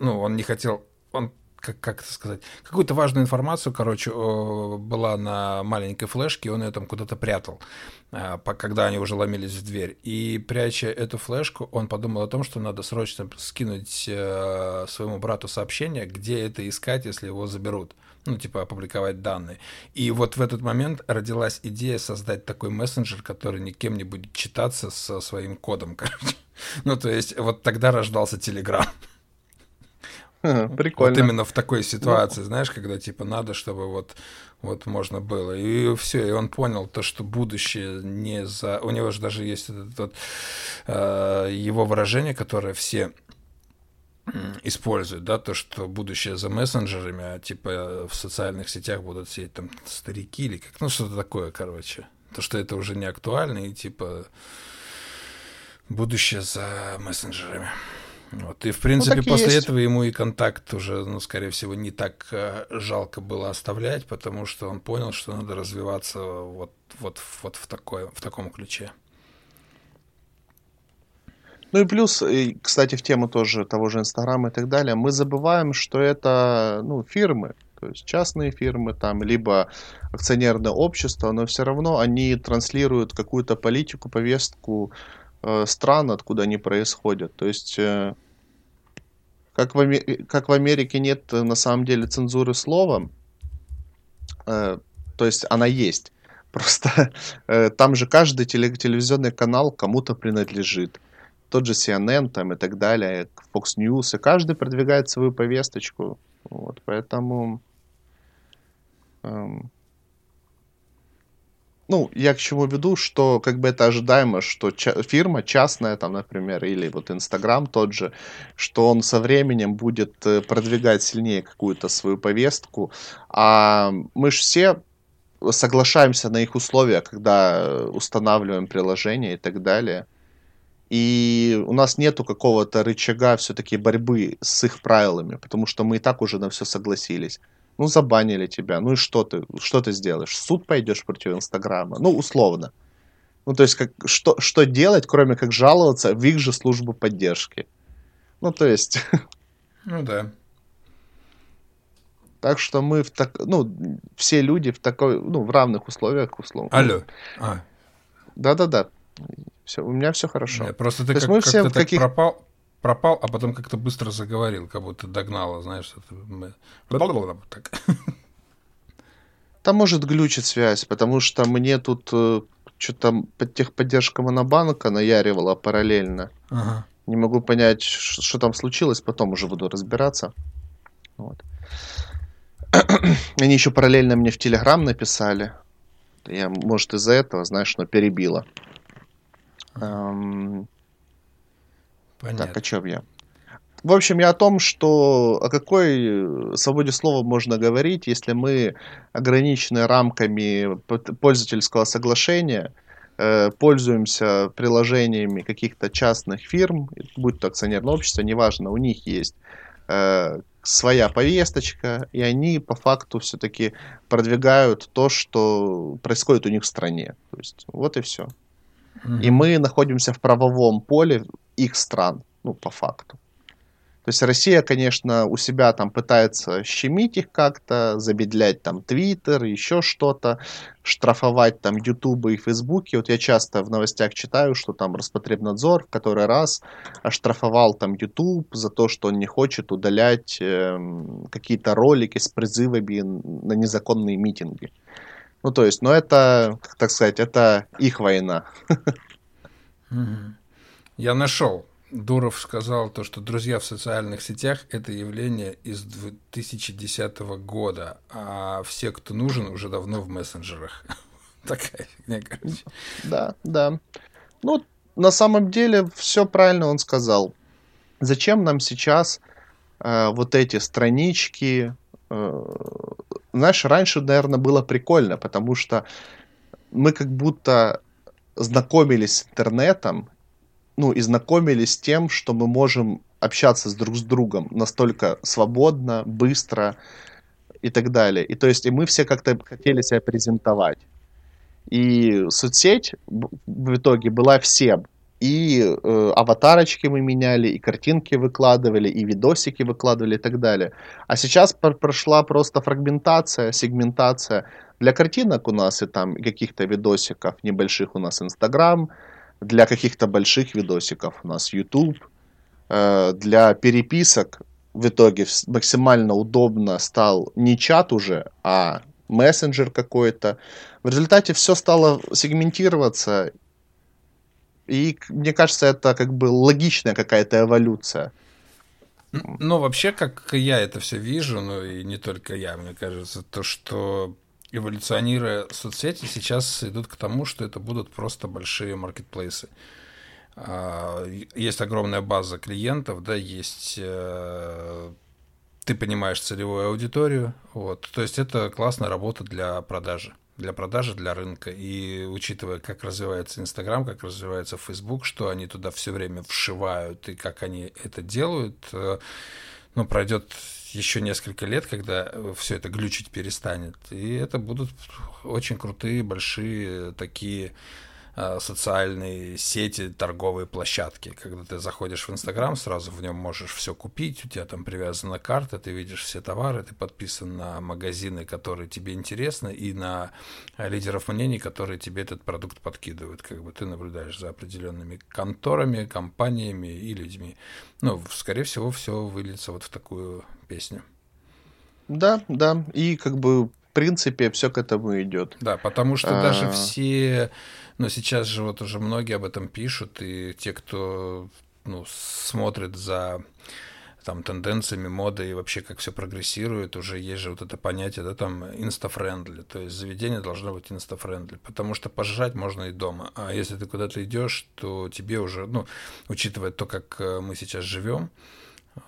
ну, он не хотел, он как, как это сказать, какую-то важную информацию, короче, была на маленькой флешке, он ее там куда-то прятал, а, когда они уже ломились в дверь. И пряча эту флешку, он подумал о том, что надо срочно скинуть э, своему брату сообщение, где это искать, если его заберут. Ну, типа, опубликовать данные. И вот в этот момент родилась идея создать такой мессенджер, который никем не будет читаться со своим кодом, короче. Ну, то есть, вот тогда рождался Телеграм. Прикольно. Вот именно в такой ситуации, ну. знаешь, когда типа надо, чтобы вот вот можно было. И все, и он понял то, что будущее не за... У него же даже есть этот, этот э, его выражение, которое все используют, да, то, что будущее за мессенджерами, а типа в социальных сетях будут сидеть там старики или как, ну что-то такое, короче. То, что это уже не актуально, и типа будущее за мессенджерами. Вот. И, в принципе, ну, после этого ему и контакт уже, ну, скорее всего, не так э, жалко было оставлять, потому что он понял, что надо развиваться вот, вот, вот в, такой, в таком ключе. Ну и плюс, и, кстати, в тему тоже того же Инстаграма и так далее, мы забываем, что это ну, фирмы, то есть частные фирмы, там, либо акционерное общество, но все равно они транслируют какую-то политику, повестку э, стран, откуда они происходят. То есть, э, как, в, как в Америке нет э, на самом деле цензуры слова, э, то есть она есть. Просто там же каждый теле, телевизионный канал кому-то принадлежит. Тот же CNN там и так далее, Fox News, и каждый продвигает свою повесточку. Вот, поэтому... Эм, ну, я к чему веду, что как бы это ожидаемо, что ча- фирма частная, там, например, или вот Инстаграм тот же, что он со временем будет э, продвигать сильнее какую-то свою повестку, а мы же все соглашаемся на их условия, когда устанавливаем приложение и так далее. И у нас нету какого-то рычага все-таки борьбы с их правилами, потому что мы и так уже на все согласились. Ну, забанили тебя. Ну и что ты? Что ты сделаешь? В суд пойдешь против Инстаграма? Ну, условно. Ну, то есть, как, что, что делать, кроме как жаловаться в их же службу поддержки? Ну, то есть... Ну, да. Так что мы в так, ну, все люди в такой, ну, в равных условиях, условно. Алло. А. Да-да-да. Все, у меня все хорошо. Нет, просто ты как, мы все как каких... пропал, пропал, а потом как-то быстро заговорил, как будто догнало, знаешь, это так. Там может глючить связь, потому что мне тут э, что-то техподдержка Монобанка наяривала параллельно. Ага. Не могу понять, что там случилось, потом уже буду разбираться. Вот. Они еще параллельно мне в Телеграм написали. Я, может, из-за этого, знаешь, но перебило. Эм... Понятно. Так, о чем я? В общем, я о том, что о какой свободе слова можно говорить, если мы ограничены рамками пользовательского соглашения, э, пользуемся приложениями каких-то частных фирм, будь то акционерное общество, неважно, у них есть э, своя повесточка, и они по факту все-таки продвигают то, что происходит у них в стране. То есть вот и все. И мы находимся в правовом поле их стран, ну, по факту. То есть Россия, конечно, у себя там пытается щемить их как-то, замедлять там Твиттер, еще что-то, штрафовать там Ютубы и Фейсбуки. Вот я часто в новостях читаю, что там Роспотребнадзор в который раз оштрафовал там Ютуб за то, что он не хочет удалять э, какие-то ролики с призывами на незаконные митинги. Ну, то есть, ну это, так сказать, это их война. Я нашел Дуров сказал то, что друзья в социальных сетях – это явление из 2010 года, а все, кто нужен, уже давно в мессенджерах. Такая фигня, короче. Да, да. Ну, на самом деле, все правильно он сказал. Зачем нам сейчас э, вот эти странички? Э, знаешь, раньше, наверное, было прикольно, потому что мы как будто знакомились с интернетом, ну, и знакомились с тем, что мы можем общаться с друг с другом настолько свободно, быстро и так далее. И то есть и мы все как-то хотели себя презентовать. И соцсеть в итоге была всем. И э, аватарочки мы меняли, и картинки выкладывали, и видосики выкладывали и так далее. А сейчас прошла просто фрагментация, сегментация. Для картинок у нас и там каких-то видосиков небольших у нас Инстаграм, для каких-то больших видосиков у нас YouTube. Э, для переписок в итоге максимально удобно стал не чат уже, а мессенджер какой-то. В результате все стало сегментироваться. И мне кажется, это как бы логичная какая-то эволюция. Ну, вообще, как я это все вижу, ну и не только я, мне кажется, то, что эволюционируя соцсети, сейчас идут к тому, что это будут просто большие маркетплейсы. А, есть огромная база клиентов, да, есть э, ты понимаешь целевую аудиторию, вот, то есть это классная работа для продажи, для продажи, для рынка, и учитывая, как развивается Инстаграм, как развивается Фейсбук, что они туда все время вшивают и как они это делают, э, ну, пройдет еще несколько лет, когда все это глючить перестанет. И это будут очень крутые, большие такие социальные сети, торговые площадки. Когда ты заходишь в Инстаграм, сразу в нем можешь все купить, у тебя там привязана карта, ты видишь все товары, ты подписан на магазины, которые тебе интересны, и на лидеров мнений, которые тебе этот продукт подкидывают. Как бы ты наблюдаешь за определенными конторами, компаниями и людьми. Ну, скорее всего, все выльется вот в такую песню. Да, да. И как бы в принципе все к этому идет. Да, потому что а... даже все но сейчас же вот уже многие об этом пишут, и те, кто ну, смотрит за там тенденциями моды и вообще как все прогрессирует, уже есть же вот это понятие, да, там insta-friendly, то есть заведение должно быть insta-friendly, потому что пожрать можно и дома, а если ты куда-то идешь, то тебе уже, ну, учитывая то, как э, мы сейчас живем,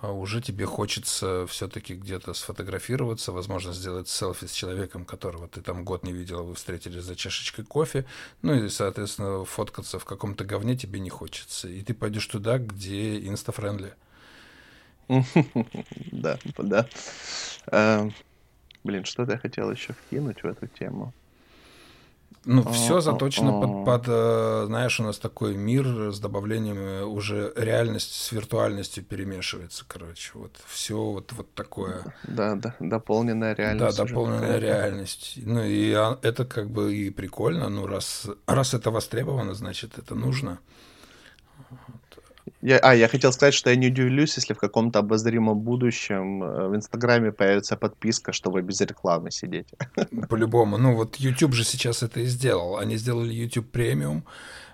уже тебе хочется все-таки где-то сфотографироваться, возможно, сделать селфи с человеком, которого ты там год не видел, вы встретились за чашечкой кофе, ну и, соответственно, фоткаться в каком-то говне тебе не хочется. И ты пойдешь туда, где инстафрендли. Да, да. А, блин, что-то я хотел еще вкинуть в эту тему. Ну, все заточено под, под, э, знаешь, у нас такой мир с добавлением э, уже реальность с виртуальностью перемешивается, короче. Вот все вот, вот такое. Да, да, дополненная реальность. Да, дополненная реальность. Ну, и а, это как бы и прикольно, ну, раз, раз это востребовано, значит, это нужно. Я, а, я хотел сказать, что я не удивлюсь, если в каком-то обозримом будущем э, в Инстаграме появится подписка, чтобы без рекламы сидеть. По-любому. Ну вот YouTube же сейчас это и сделал. Они сделали YouTube премиум,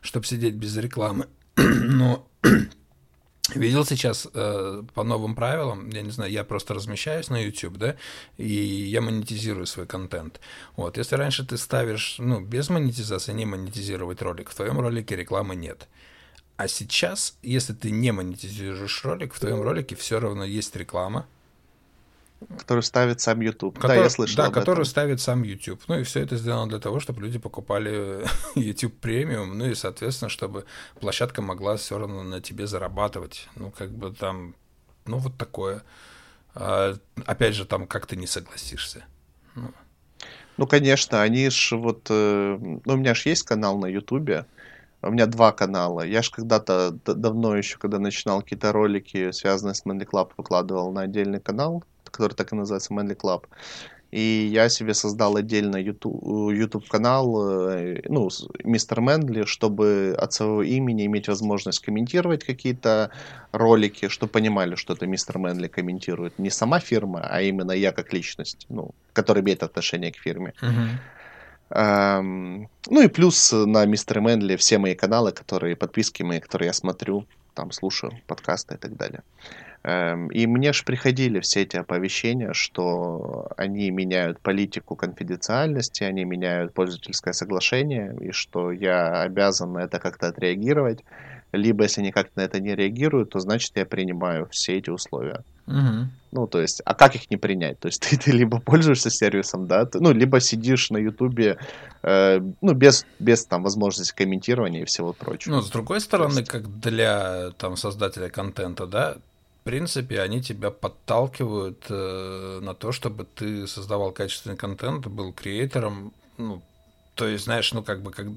чтобы сидеть без рекламы. Но Видел сейчас э, по новым правилам, я не знаю, я просто размещаюсь на YouTube, да, и я монетизирую свой контент. Вот, если раньше ты ставишь, ну, без монетизации, не монетизировать ролик, в твоем ролике рекламы нет. А сейчас, если ты не монетизируешь ролик, в твоем ролике все равно есть реклама. Которую ставит сам YouTube. Который, да, я слышал. Да, которую ставит сам YouTube. Ну и все это сделано для того, чтобы люди покупали YouTube премиум, ну и, соответственно, чтобы площадка могла все равно на тебе зарабатывать. Ну, как бы там, ну, вот такое. А, опять же, там как ты не согласишься. Ну. ну, конечно, они ж вот... Э, ну, у меня же есть канал на YouTube, у меня два канала. Я же когда-то давно еще, когда начинал какие-то ролики, связанные с Manly Club, выкладывал на отдельный канал, который так и называется Manly Club. И я себе создал отдельно YouTube, YouTube канал, э, ну, мистер Мэнли, чтобы от своего имени иметь возможность комментировать какие-то ролики, чтобы понимали, что это мистер Мэнли комментирует. Не сама фирма, а именно я как личность, ну, который имеет отношение к фирме. Uh-huh. Эм, ну и плюс на Мистер Мэнли все мои каналы, которые, подписки мои, которые я смотрю, там слушаю подкасты и так далее. Эм, и мне же приходили все эти оповещения, что они меняют политику конфиденциальности, они меняют пользовательское соглашение, и что я обязан на это как-то отреагировать. Либо, если они как-то на это не реагируют, то значит я принимаю все эти условия. Угу. Ну, то есть, а как их не принять? То есть, ты, ты либо пользуешься сервисом, да, ты, ну, либо сидишь на Ютубе, э, ну, без, без там возможности комментирования и всего прочего. Ну, с другой стороны, есть... как для там создателя контента, да, в принципе, они тебя подталкивают э, на то, чтобы ты создавал качественный контент, был креатором, ну, то есть, знаешь, ну, как бы, как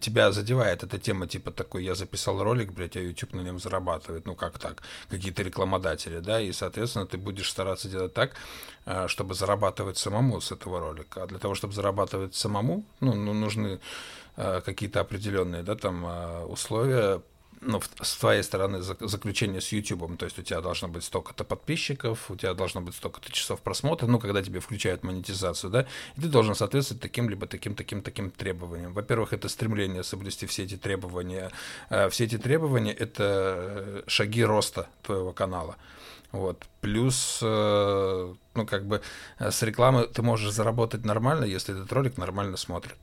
тебя задевает эта тема, типа такой, я записал ролик, блядь, а YouTube на нем зарабатывает. Ну, как так? Какие-то рекламодатели, да, и, соответственно, ты будешь стараться делать так, э, чтобы зарабатывать самому с этого ролика. А для того, чтобы зарабатывать самому, ну, ну нужны э, какие-то определенные, да, там, э, условия, ну, с твоей стороны заключение с YouTube, то есть у тебя должно быть столько-то подписчиков, у тебя должно быть столько-то часов просмотра, ну, когда тебе включают монетизацию, да, и ты должен соответствовать таким либо таким, таким, таким требованиям. Во-первых, это стремление соблюсти все эти требования. А все эти требования — это э, шаги роста твоего канала. Вот. Плюс, э, ну, как бы э, с рекламы ты можешь заработать нормально, если этот ролик нормально смотрит.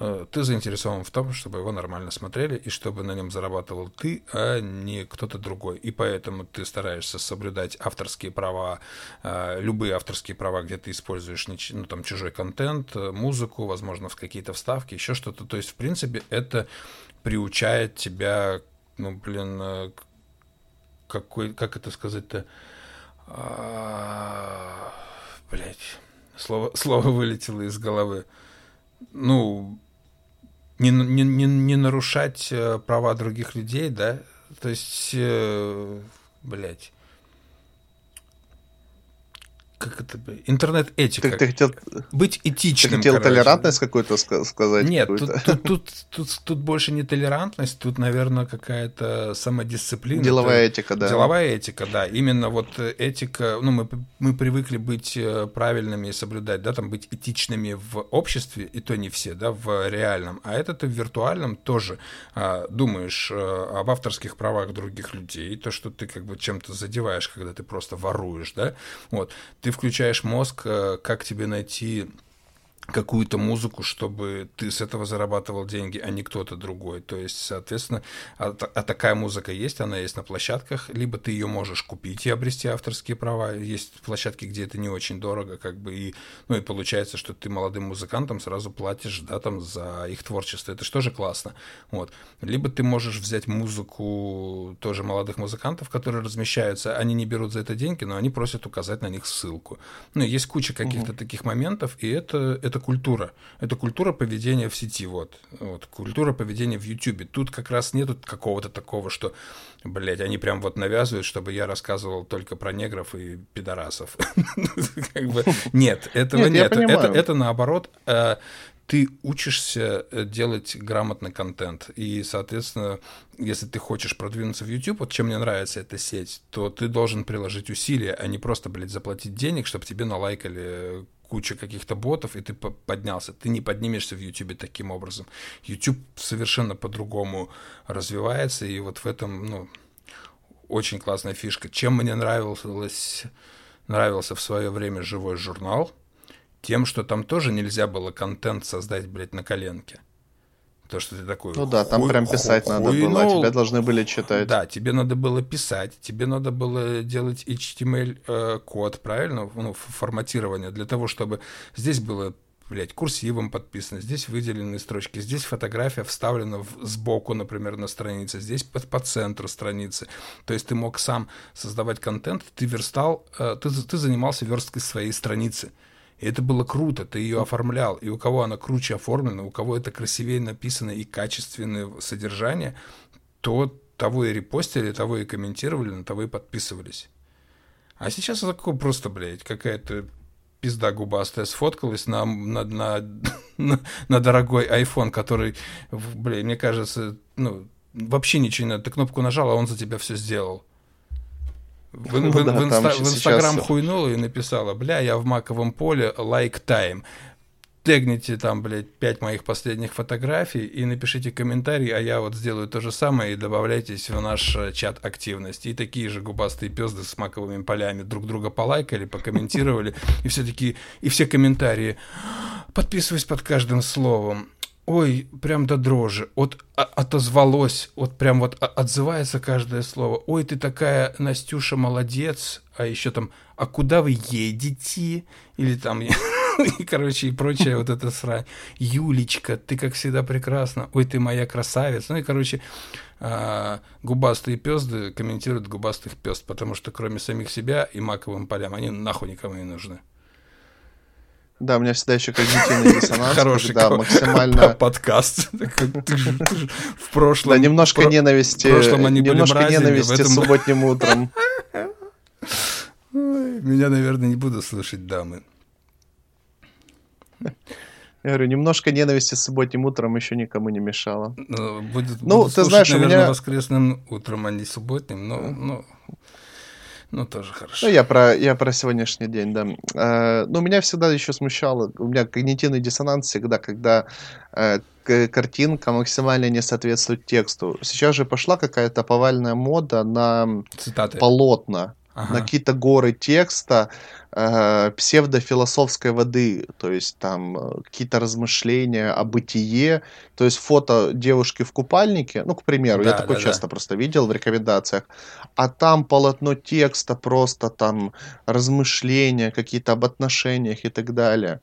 Э, ты заинтересован в том, чтобы его нормально смотрели и чтобы на нем зарабатывал ты, а не кто-то другой. И поэтому ты стараешься соблюдать авторские права, э, любые авторские права, где ты используешь ну, там, чужой контент, э, музыку, возможно, в какие-то вставки, еще что-то. То есть, в принципе, это приучает тебя, ну, блин, какой, как это сказать-то, а, блять, слово, слово вылетело из головы ну, не, не, не, не нарушать э, права других людей, да, то есть, э, блядь, как это интернет-этика. Ты, ты хотел, Быть этичным. Ты хотел короче. толерантность какую-то сказать? Нет, тут, тут, тут, тут, тут больше не толерантность, тут, наверное, какая-то самодисциплина. Деловая этика, да. Деловая этика, да. Именно вот этика, ну, мы, мы привыкли быть э, правильными и соблюдать, да, там быть этичными в обществе, и то не все, да, в реальном. А это ты в виртуальном тоже а, думаешь а, об авторских правах других людей, то, что ты как бы чем-то задеваешь, когда ты просто воруешь, да, вот. Ты включаешь мозг, э, как тебе найти какую-то музыку, чтобы ты с этого зарабатывал деньги, а не кто-то другой. То есть, соответственно, а, а такая музыка есть, она есть на площадках, либо ты ее можешь купить и обрести авторские права. Есть площадки, где это не очень дорого, как бы, и, ну, и получается, что ты молодым музыкантам сразу платишь, да, там, за их творчество. Это же тоже классно. Вот. Либо ты можешь взять музыку тоже молодых музыкантов, которые размещаются, они не берут за это деньги, но они просят указать на них ссылку. Ну, есть куча каких-то угу. таких моментов, и это, это это культура. Это культура поведения в сети, вот. вот. Культура поведения в YouTube. Тут как раз нету какого-то такого, что, блядь, они прям вот навязывают, чтобы я рассказывал только про негров и пидорасов. Нет, этого нет. Это наоборот э, ты учишься э, делать грамотный контент. И, соответственно, если ты хочешь продвинуться в YouTube, вот чем мне нравится эта сеть, то ты должен приложить усилия, а не просто, блядь, заплатить денег, чтобы тебе налайкали кучу каких-то ботов, и ты поднялся. Ты не поднимешься в YouTube таким образом. YouTube совершенно по-другому развивается, и вот в этом, ну, очень классная фишка. Чем мне нравилось, нравился в свое время живой журнал – тем, что там тоже нельзя было контент создать, блядь, на коленке. То, что ты такой... Ну да, там хуй, прям писать хуй, надо хуй, было, а тебя должны были читать. Да, тебе надо было писать, тебе надо было делать HTML-код, э, правильно? Ну, форматирование, для того, чтобы здесь было блядь, курсивом подписано, здесь выделены строчки, здесь фотография вставлена в, сбоку, например, на странице, здесь по, по центру страницы. То есть ты мог сам создавать контент, ты верстал, э, ты, ты занимался версткой своей страницы. И это было круто, ты ее оформлял. И у кого она круче оформлена, у кого это красивее написано и качественное содержание, то того и репостили, того и комментировали, на того и подписывались. А сейчас это такое просто, блядь, какая-то пизда губастая сфоткалась на, на, на, на, дорогой iPhone, который, блядь, мне кажется, ну, вообще ничего не надо. Ты кнопку нажал, а он за тебя все сделал. В, ну, в, да, в, инста, в Инстаграм сейчас... хуйнула и написала, бля, я в маковом поле, лайк like тайм. Тегните там, блядь, пять моих последних фотографий и напишите комментарий, а я вот сделаю то же самое и добавляйтесь в наш э, чат активности. И такие же губастые пезды с маковыми полями друг друга полайкали, покомментировали, и все таки и все комментарии. Подписываюсь под каждым словом ой, прям до дрожи, вот отозвалось, вот прям вот отзывается каждое слово. Ой, ты такая, Настюша, молодец, а еще там, а куда вы едете? Или там, короче, и прочее вот это срань. Юлечка, ты как всегда прекрасна, ой, ты моя красавица. Ну и, короче, а, губастые пезды комментируют губастых пезд, потому что кроме самих себя и маковым полям, они нахуй никому не нужны. Да, у меня всегда еще когнитивный диссонанс. Хороший да, максимально... подкаст. В прошлом... Да, немножко ненависти. В прошлом они немножко ненависти субботним утром. Меня, наверное, не буду слышать дамы. Я говорю, немножко ненависти субботним утром еще никому не мешало. Ну, будет, ну ты знаешь, наверное, у меня... воскресным утром, а не субботним, но... но... Ну, тоже хорошо. Ну, я про, я про сегодняшний день, да. Э, ну, меня всегда еще смущало, у меня когнитивный диссонанс всегда, когда э, картинка максимально не соответствует тексту. Сейчас же пошла какая-то повальная мода на Цитаты. полотна ага. на какие-то горы текста э, псевдофилософской воды, то есть там э, какие-то размышления о бытие, то есть фото девушки в купальнике, ну, к примеру, да, я такое да, часто да. просто видел в рекомендациях, а там полотно текста просто там размышления какие-то об отношениях и так далее.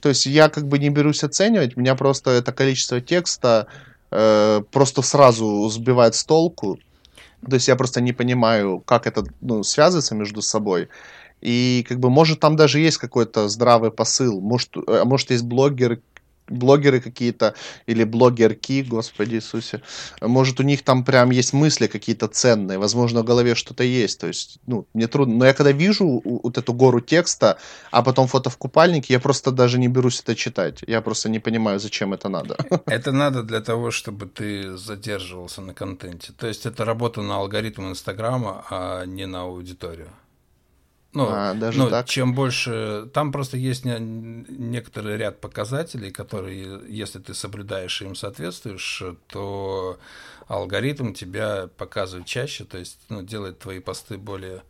То есть я как бы не берусь оценивать, меня просто это количество текста э, просто сразу сбивает с толку. То есть я просто не понимаю, как это ну, связывается между собой. И как бы может там даже есть какой-то здравый посыл. Может, а может есть блогеры, блогеры какие-то или блогерки, Господи Иисусе. Может, у них там прям есть мысли какие-то ценные, возможно, в голове что-то есть. То есть, ну, мне трудно. Но я когда вижу вот эту гору текста, а потом фото в купальнике, я просто даже не берусь это читать. Я просто не понимаю, зачем это надо. Это надо для того, чтобы ты задерживался на контенте. То есть, это работа на алгоритм Инстаграма, а не на аудиторию. Ну, а, даже ну, так? чем больше... Там просто есть не, некоторый ряд показателей, которые, если ты соблюдаешь и им соответствуешь, то алгоритм тебя показывает чаще, то есть ну, делает твои посты более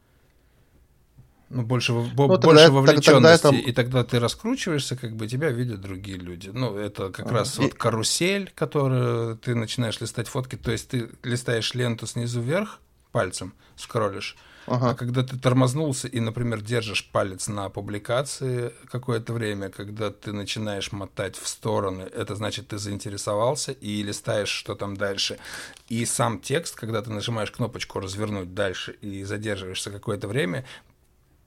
ну, больше, ну, больше тогда, вовлеченности, тогда это... и тогда ты раскручиваешься, как бы тебя видят другие люди. Ну, это как а, раз и... вот карусель, которую ты начинаешь листать фотки, то есть ты листаешь ленту снизу вверх пальцем, скроллишь, Ага. А когда ты тормознулся и, например, держишь палец на публикации какое-то время, когда ты начинаешь мотать в стороны, это значит, ты заинтересовался и листаешь, что там дальше. И сам текст, когда ты нажимаешь кнопочку «развернуть дальше» и задерживаешься какое-то время,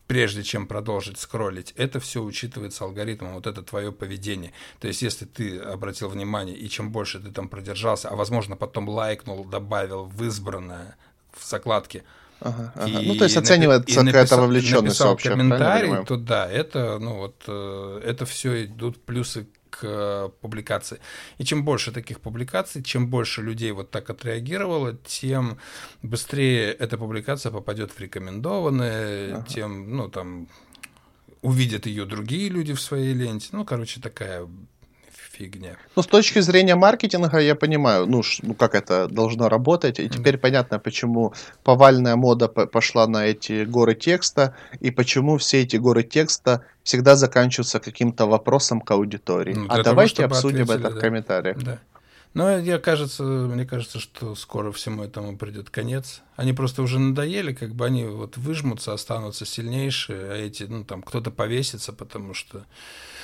прежде чем продолжить скроллить, это все учитывается алгоритмом, вот это твое поведение. То есть, если ты обратил внимание, и чем больше ты там продержался, а возможно потом лайкнул, добавил в избранное в закладке, Ага, ага. И ну, то есть оценивается какая-то вовлеченность сообщества. комментарий, то да, это, ну вот, э, это все идут плюсы к э, публикации. И чем больше таких публикаций, чем больше людей вот так отреагировало, тем быстрее эта публикация попадет в рекомендованные, ага. тем, ну, там, увидят ее другие люди в своей ленте. Ну, короче, такая фигня. Ну, с точки зрения маркетинга я понимаю, ну, ну как это должно работать. И теперь mm. понятно, почему повальная мода пошла на эти горы текста, и почему все эти горы текста всегда заканчиваются каким-то вопросом к аудитории. Ну, а давайте того, обсудим это да. в комментариях. Да. Но я кажется, мне кажется, что скоро всему этому придет конец. Они просто уже надоели, как бы они вот выжмутся, останутся сильнейшие, а эти, ну там, кто-то повесится, потому что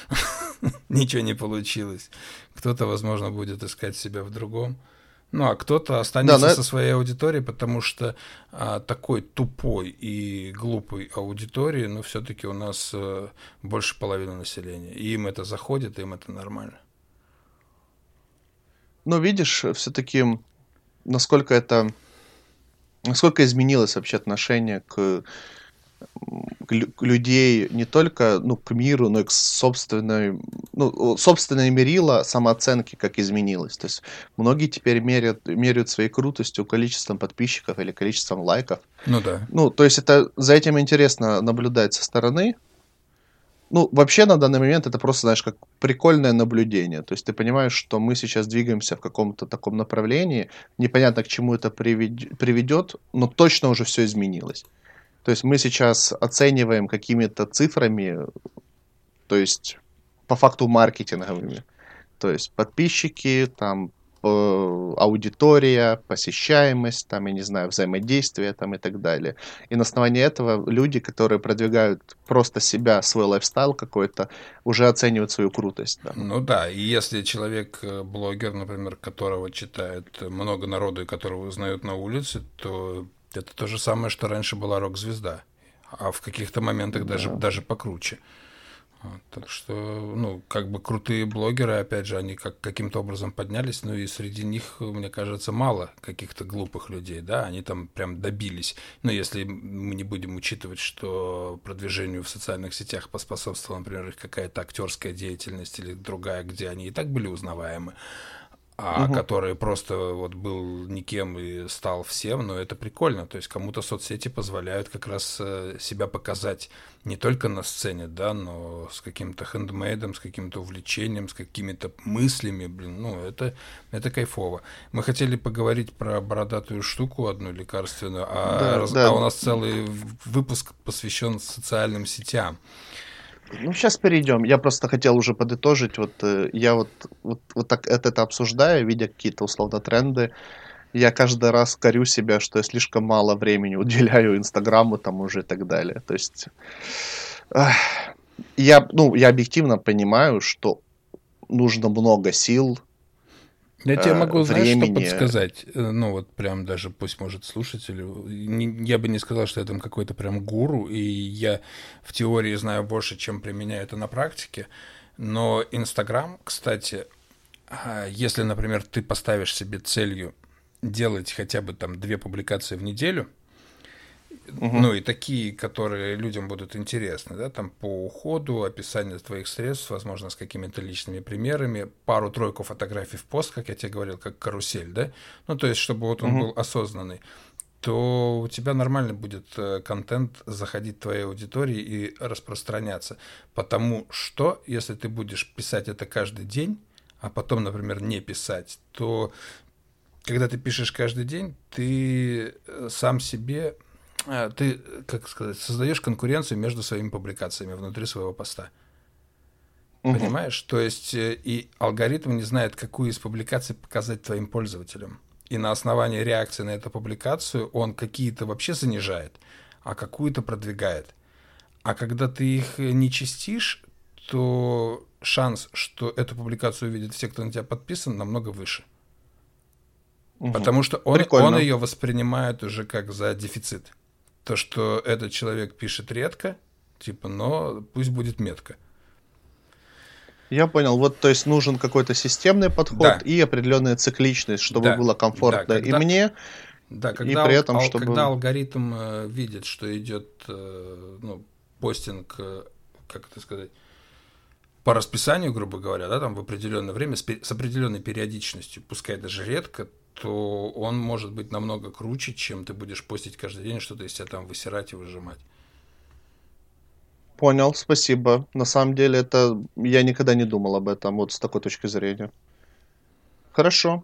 ничего не получилось. Кто-то, возможно, будет искать себя в другом. Ну, а кто-то останется да, со своей аудиторией, потому что а, такой тупой и глупой аудитории, ну, все-таки у нас а, больше половины населения. И им это заходит, им это нормально. Ну, видишь, все-таки насколько это, насколько изменилось вообще отношение к людей не только ну, к миру, но и к собственной, ну, собственной мерила самооценки как изменилось. То есть многие теперь меряют, меряют своей крутостью количеством подписчиков или количеством лайков. Ну да. Ну, то есть это за этим интересно наблюдать со стороны. Ну, вообще на данный момент это просто, знаешь, как прикольное наблюдение. То есть ты понимаешь, что мы сейчас двигаемся в каком-то таком направлении, непонятно к чему это приведет, но точно уже все изменилось. То есть мы сейчас оцениваем какими-то цифрами, то есть по факту маркетинговыми. То есть подписчики, там аудитория, посещаемость, там, я не знаю, взаимодействие там и так далее. И на основании этого люди, которые продвигают просто себя, свой лайфстайл какой-то, уже оценивают свою крутость. Да. Ну да, и если человек, э, блогер, например, которого читает много народу и которого узнают на улице, то это то же самое, что раньше была рок-звезда, а в каких-то моментах да. даже, даже покруче. Вот, так что, ну, как бы крутые блогеры, опять же, они как, каким-то образом поднялись, ну и среди них, мне кажется, мало каких-то глупых людей, да, они там прям добились. Но если мы не будем учитывать, что продвижению в социальных сетях поспособствовала, например, их какая-то актерская деятельность или другая, где они и так были узнаваемы, а угу. который просто вот был никем и стал всем, но это прикольно. То есть кому-то соцсети позволяют как раз э, себя показать не только на сцене, да, но с каким-то хендмейдом, с каким-то увлечением, с какими-то мыслями, блин, ну, это, это кайфово. Мы хотели поговорить про бородатую штуку одну лекарственную, а, да, раз, да. а у нас целый выпуск посвящен социальным сетям. Ну, сейчас перейдем. Я просто хотел уже подытожить. Вот э, я вот, вот, вот так это, обсуждаю, видя какие-то условно тренды. Я каждый раз корю себя, что я слишком мало времени уделяю Инстаграму там уже и так далее. То есть эх, я, ну, я объективно понимаю, что нужно много сил, я тебе могу, знаешь, что подсказать? Э, ну, вот прям даже, пусть может слушателю, я бы не сказал, что я там какой-то прям гуру, и я в теории знаю больше, чем применяю это на практике, но Инстаграм, кстати, а, если, например, ты поставишь себе целью делать хотя бы там две публикации в неделю – Угу. Ну и такие, которые людям будут интересны, да, там по уходу, описание твоих средств, возможно, с какими-то личными примерами, пару-тройку фотографий в пост, как я тебе говорил, как карусель, да, ну то есть, чтобы вот он угу. был осознанный то у тебя нормально будет э, контент заходить в твоей аудитории и распространяться. Потому что, если ты будешь писать это каждый день, а потом, например, не писать, то когда ты пишешь каждый день, ты э, сам себе ты, как сказать, создаешь конкуренцию между своими публикациями внутри своего поста. Угу. Понимаешь? То есть э, и алгоритм не знает, какую из публикаций показать твоим пользователям. И на основании реакции на эту публикацию он какие-то вообще занижает, а какую-то продвигает. А когда ты их не чистишь, то шанс, что эту публикацию увидят все, кто на тебя подписан, намного выше. Угу. Потому что он, он ее воспринимает уже как за дефицит то, что этот человек пишет редко, типа, но пусть будет метка. Я понял. Вот, то есть нужен какой-то системный подход да. и определенная цикличность, чтобы да. было комфортно да, когда... и мне, да, когда, и при этом, ал- чтобы... когда алгоритм э, видит, что идет э, ну, постинг, э, как это сказать, по расписанию, грубо говоря, да, там в определенное время с, с определенной периодичностью, пускай даже редко, то он может быть намного круче, чем ты будешь постить каждый день, что-то из себя там высирать и выжимать. Понял, спасибо. На самом деле это я никогда не думал об этом вот с такой точки зрения. Хорошо.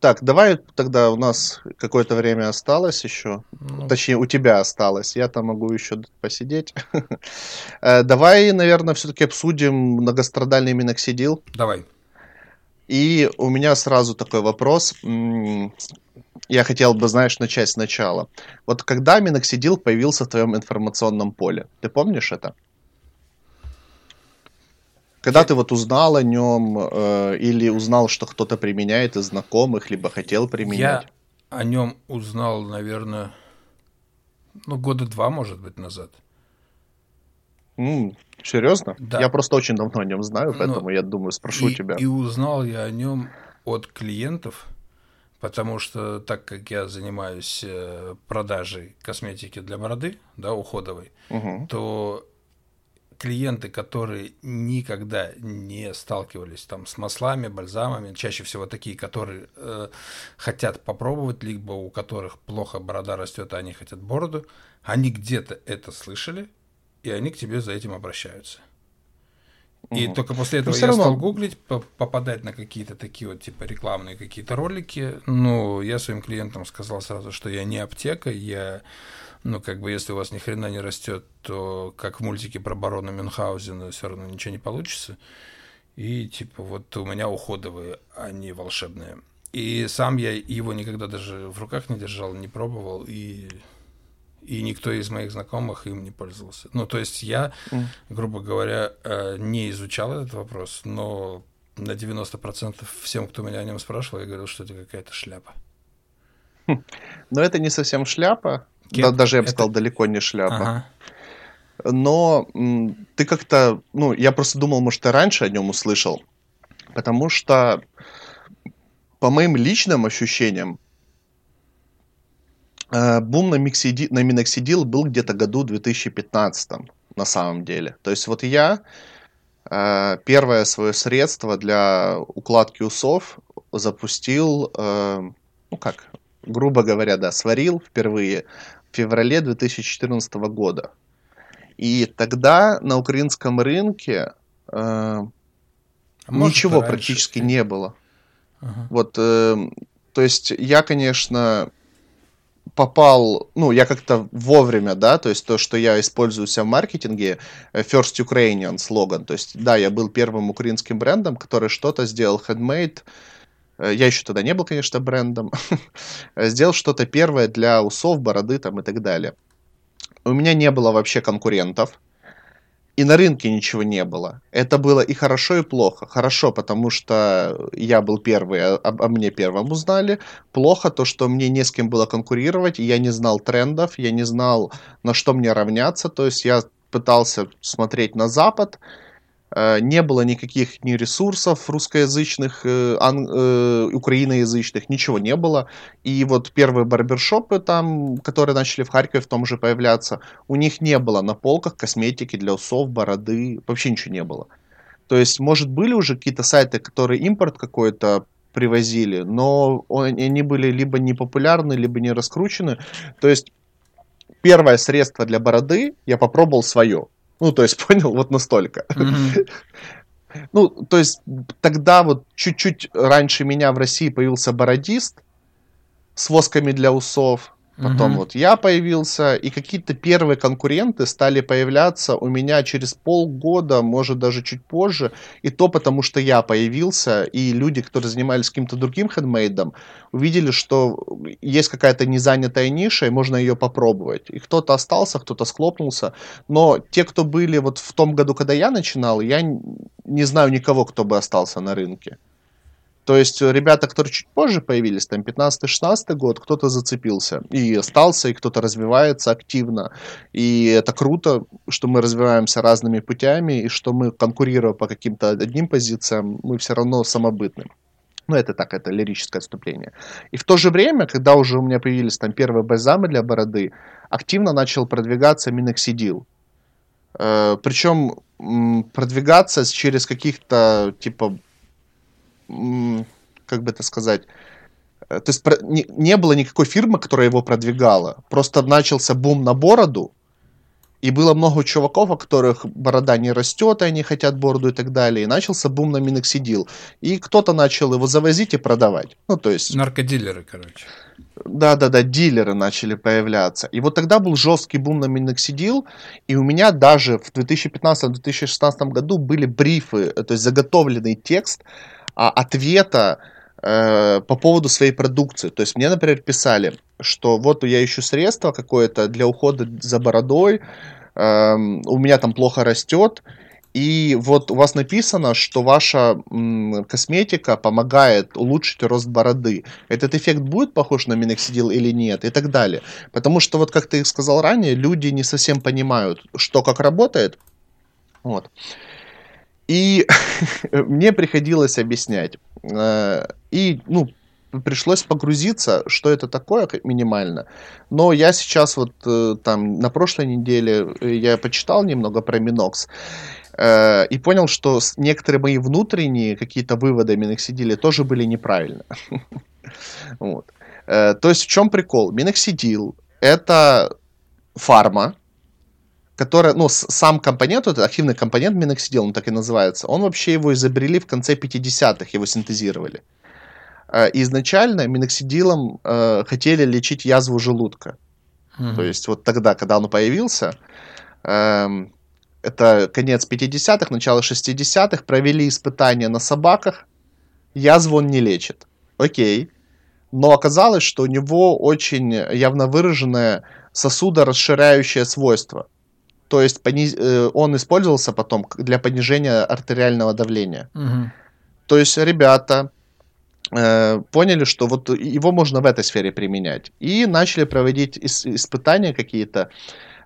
Так, давай тогда у нас какое-то время осталось еще. Ну... Точнее, у тебя осталось. Я там могу еще посидеть. Э, давай, наверное, все-таки обсудим многострадальный миноксидил. Давай. И у меня сразу такой вопрос. Я хотел бы, знаешь, начать сначала. Вот когда миноксидил появился в твоем информационном поле? Ты помнишь это? Когда ты вот узнал о нем э, или узнал, что кто-то применяет из знакомых, либо хотел применять? Я о нем узнал, наверное, ну, года два, может быть, назад. М, серьезно? Да. Я просто очень давно о нем знаю, ну, поэтому ну, я думаю, спрошу и, тебя. И узнал я о нем от клиентов, потому что так как я занимаюсь э, продажей косметики для бороды, да, уходовой, угу. то клиенты, которые никогда не сталкивались там с маслами, бальзамами, чаще всего такие, которые э, хотят попробовать, либо у которых плохо борода растет, а они хотят бороду, они где-то это слышали, и они к тебе за этим обращаются. И угу. только после этого я равно... стал гуглить, попадать на какие-то такие вот типа рекламные какие-то ролики. Ну, я своим клиентам сказал сразу, что я не аптека, я ну, как бы, если у вас ни хрена не растет, то как в мультике про барона Мюнхгаузена все равно ничего не получится. И, типа, вот у меня уходовые, а не волшебные. И сам я его никогда даже в руках не держал, не пробовал, и, и никто из моих знакомых им не пользовался. Ну, то есть я, грубо говоря, э, не изучал этот вопрос, но на 90% всем, кто меня о нем спрашивал, я говорил, что это какая-то шляпа. Но это не совсем шляпа, да, даже я бы это... сказал, далеко не шляпа. Ага. Но ты как-то, ну, я просто думал, может, ты раньше о нем услышал, потому что, по моим личным ощущениям, бум на, миксиди... на миноксидил был где-то году 2015 на самом деле. То есть вот я э, первое свое средство для укладки усов запустил, э, ну как, грубо говоря, да, сварил впервые в феврале 2014 года. И тогда на украинском рынке э, а ничего практически не было. Ага. Вот, э, то есть я, конечно, попал, ну, я как-то вовремя, да, то есть то, что я использую в маркетинге, э, First Ukrainian слоган, то есть, да, я был первым украинским брендом, который что-то сделал handmade, Э, я еще тогда не был, конечно, брендом, сделал что-то первое для усов, бороды там и так далее. У меня не было вообще конкурентов, и на рынке ничего не было. Это было и хорошо, и плохо. Хорошо, потому что я был первый, а, а мне первым узнали. Плохо то, что мне не с кем было конкурировать, я не знал трендов, я не знал, на что мне равняться. То есть я пытался смотреть на Запад, не было никаких ни ресурсов русскоязычных, э, ан, э, украиноязычных, ничего не было. И вот первые барбершопы там, которые начали в Харькове в том же появляться, у них не было на полках косметики для усов, бороды, вообще ничего не было. То есть, может, были уже какие-то сайты, которые импорт какой-то привозили, но они были либо не популярны, либо не раскручены. То есть, первое средство для бороды я попробовал свое. Ну, то есть, понял, вот настолько. Mm-hmm. Ну, то есть, тогда вот чуть-чуть раньше меня в России появился бородист с восками для усов. Потом угу. вот я появился, и какие-то первые конкуренты стали появляться у меня через полгода, может даже чуть позже. И то потому, что я появился, и люди, которые занимались каким-то другим хендмейдом, увидели, что есть какая-то незанятая ниша, и можно ее попробовать. И кто-то остался, кто-то склопнулся. Но те, кто были вот в том году, когда я начинал, я не знаю никого, кто бы остался на рынке. То есть ребята, которые чуть позже появились, там 15-16 год, кто-то зацепился и остался, и кто-то развивается активно. И это круто, что мы развиваемся разными путями, и что мы, конкурируя по каким-то одним позициям, мы все равно самобытны. Ну, это так, это лирическое отступление. И в то же время, когда уже у меня появились там первые бальзамы для бороды, активно начал продвигаться миноксидил. Э, причем продвигаться через каких-то, типа, как бы это сказать, э, то есть не, не было никакой фирмы, которая его продвигала. Просто начался бум на бороду, и было много чуваков, у которых борода не растет, и они хотят бороду и так далее. И начался бум на миноксидил. И кто-то начал его завозить и продавать. Ну, то есть... Наркодилеры, короче. Да-да-да, дилеры начали появляться. И вот тогда был жесткий бум на миноксидил, и у меня даже в 2015-2016 году были брифы, то есть заготовленный текст а, ответа э, по поводу своей продукции. То есть мне, например, писали, что вот я ищу средство какое-то для ухода за бородой, э, у меня там плохо растет, и вот у вас написано, что ваша м, косметика помогает улучшить рост бороды. Этот эффект будет похож на миноксидил или нет? И так далее. Потому что, вот как ты сказал ранее, люди не совсем понимают, что как работает. Вот. И мне приходилось объяснять. Э, и, ну, пришлось погрузиться, что это такое минимально. Но я сейчас вот э, там на прошлой неделе э, я почитал немного про Минокс и понял, что некоторые мои внутренние какие-то выводы миноксидили тоже были неправильны. вот. То есть в чем прикол? Миноксидил это фарма, которая, ну, сам компонент, вот активный компонент миноксидил, он так и называется, он вообще его изобрели в конце 50-х, его синтезировали. А, изначально миноксидилом э, хотели лечить язву желудка. Mm-hmm. То есть вот тогда, когда он появился, э, это конец 50-х, начало 60-х, провели испытания на собаках, язву он не лечит. Окей. Но оказалось, что у него очень явно выраженное сосудорасширяющее свойство. То есть пониз... Э, он использовался потом для понижения артериального давления. Угу. То есть ребята э, поняли, что вот его можно в этой сфере применять. И начали проводить ис- испытания какие-то.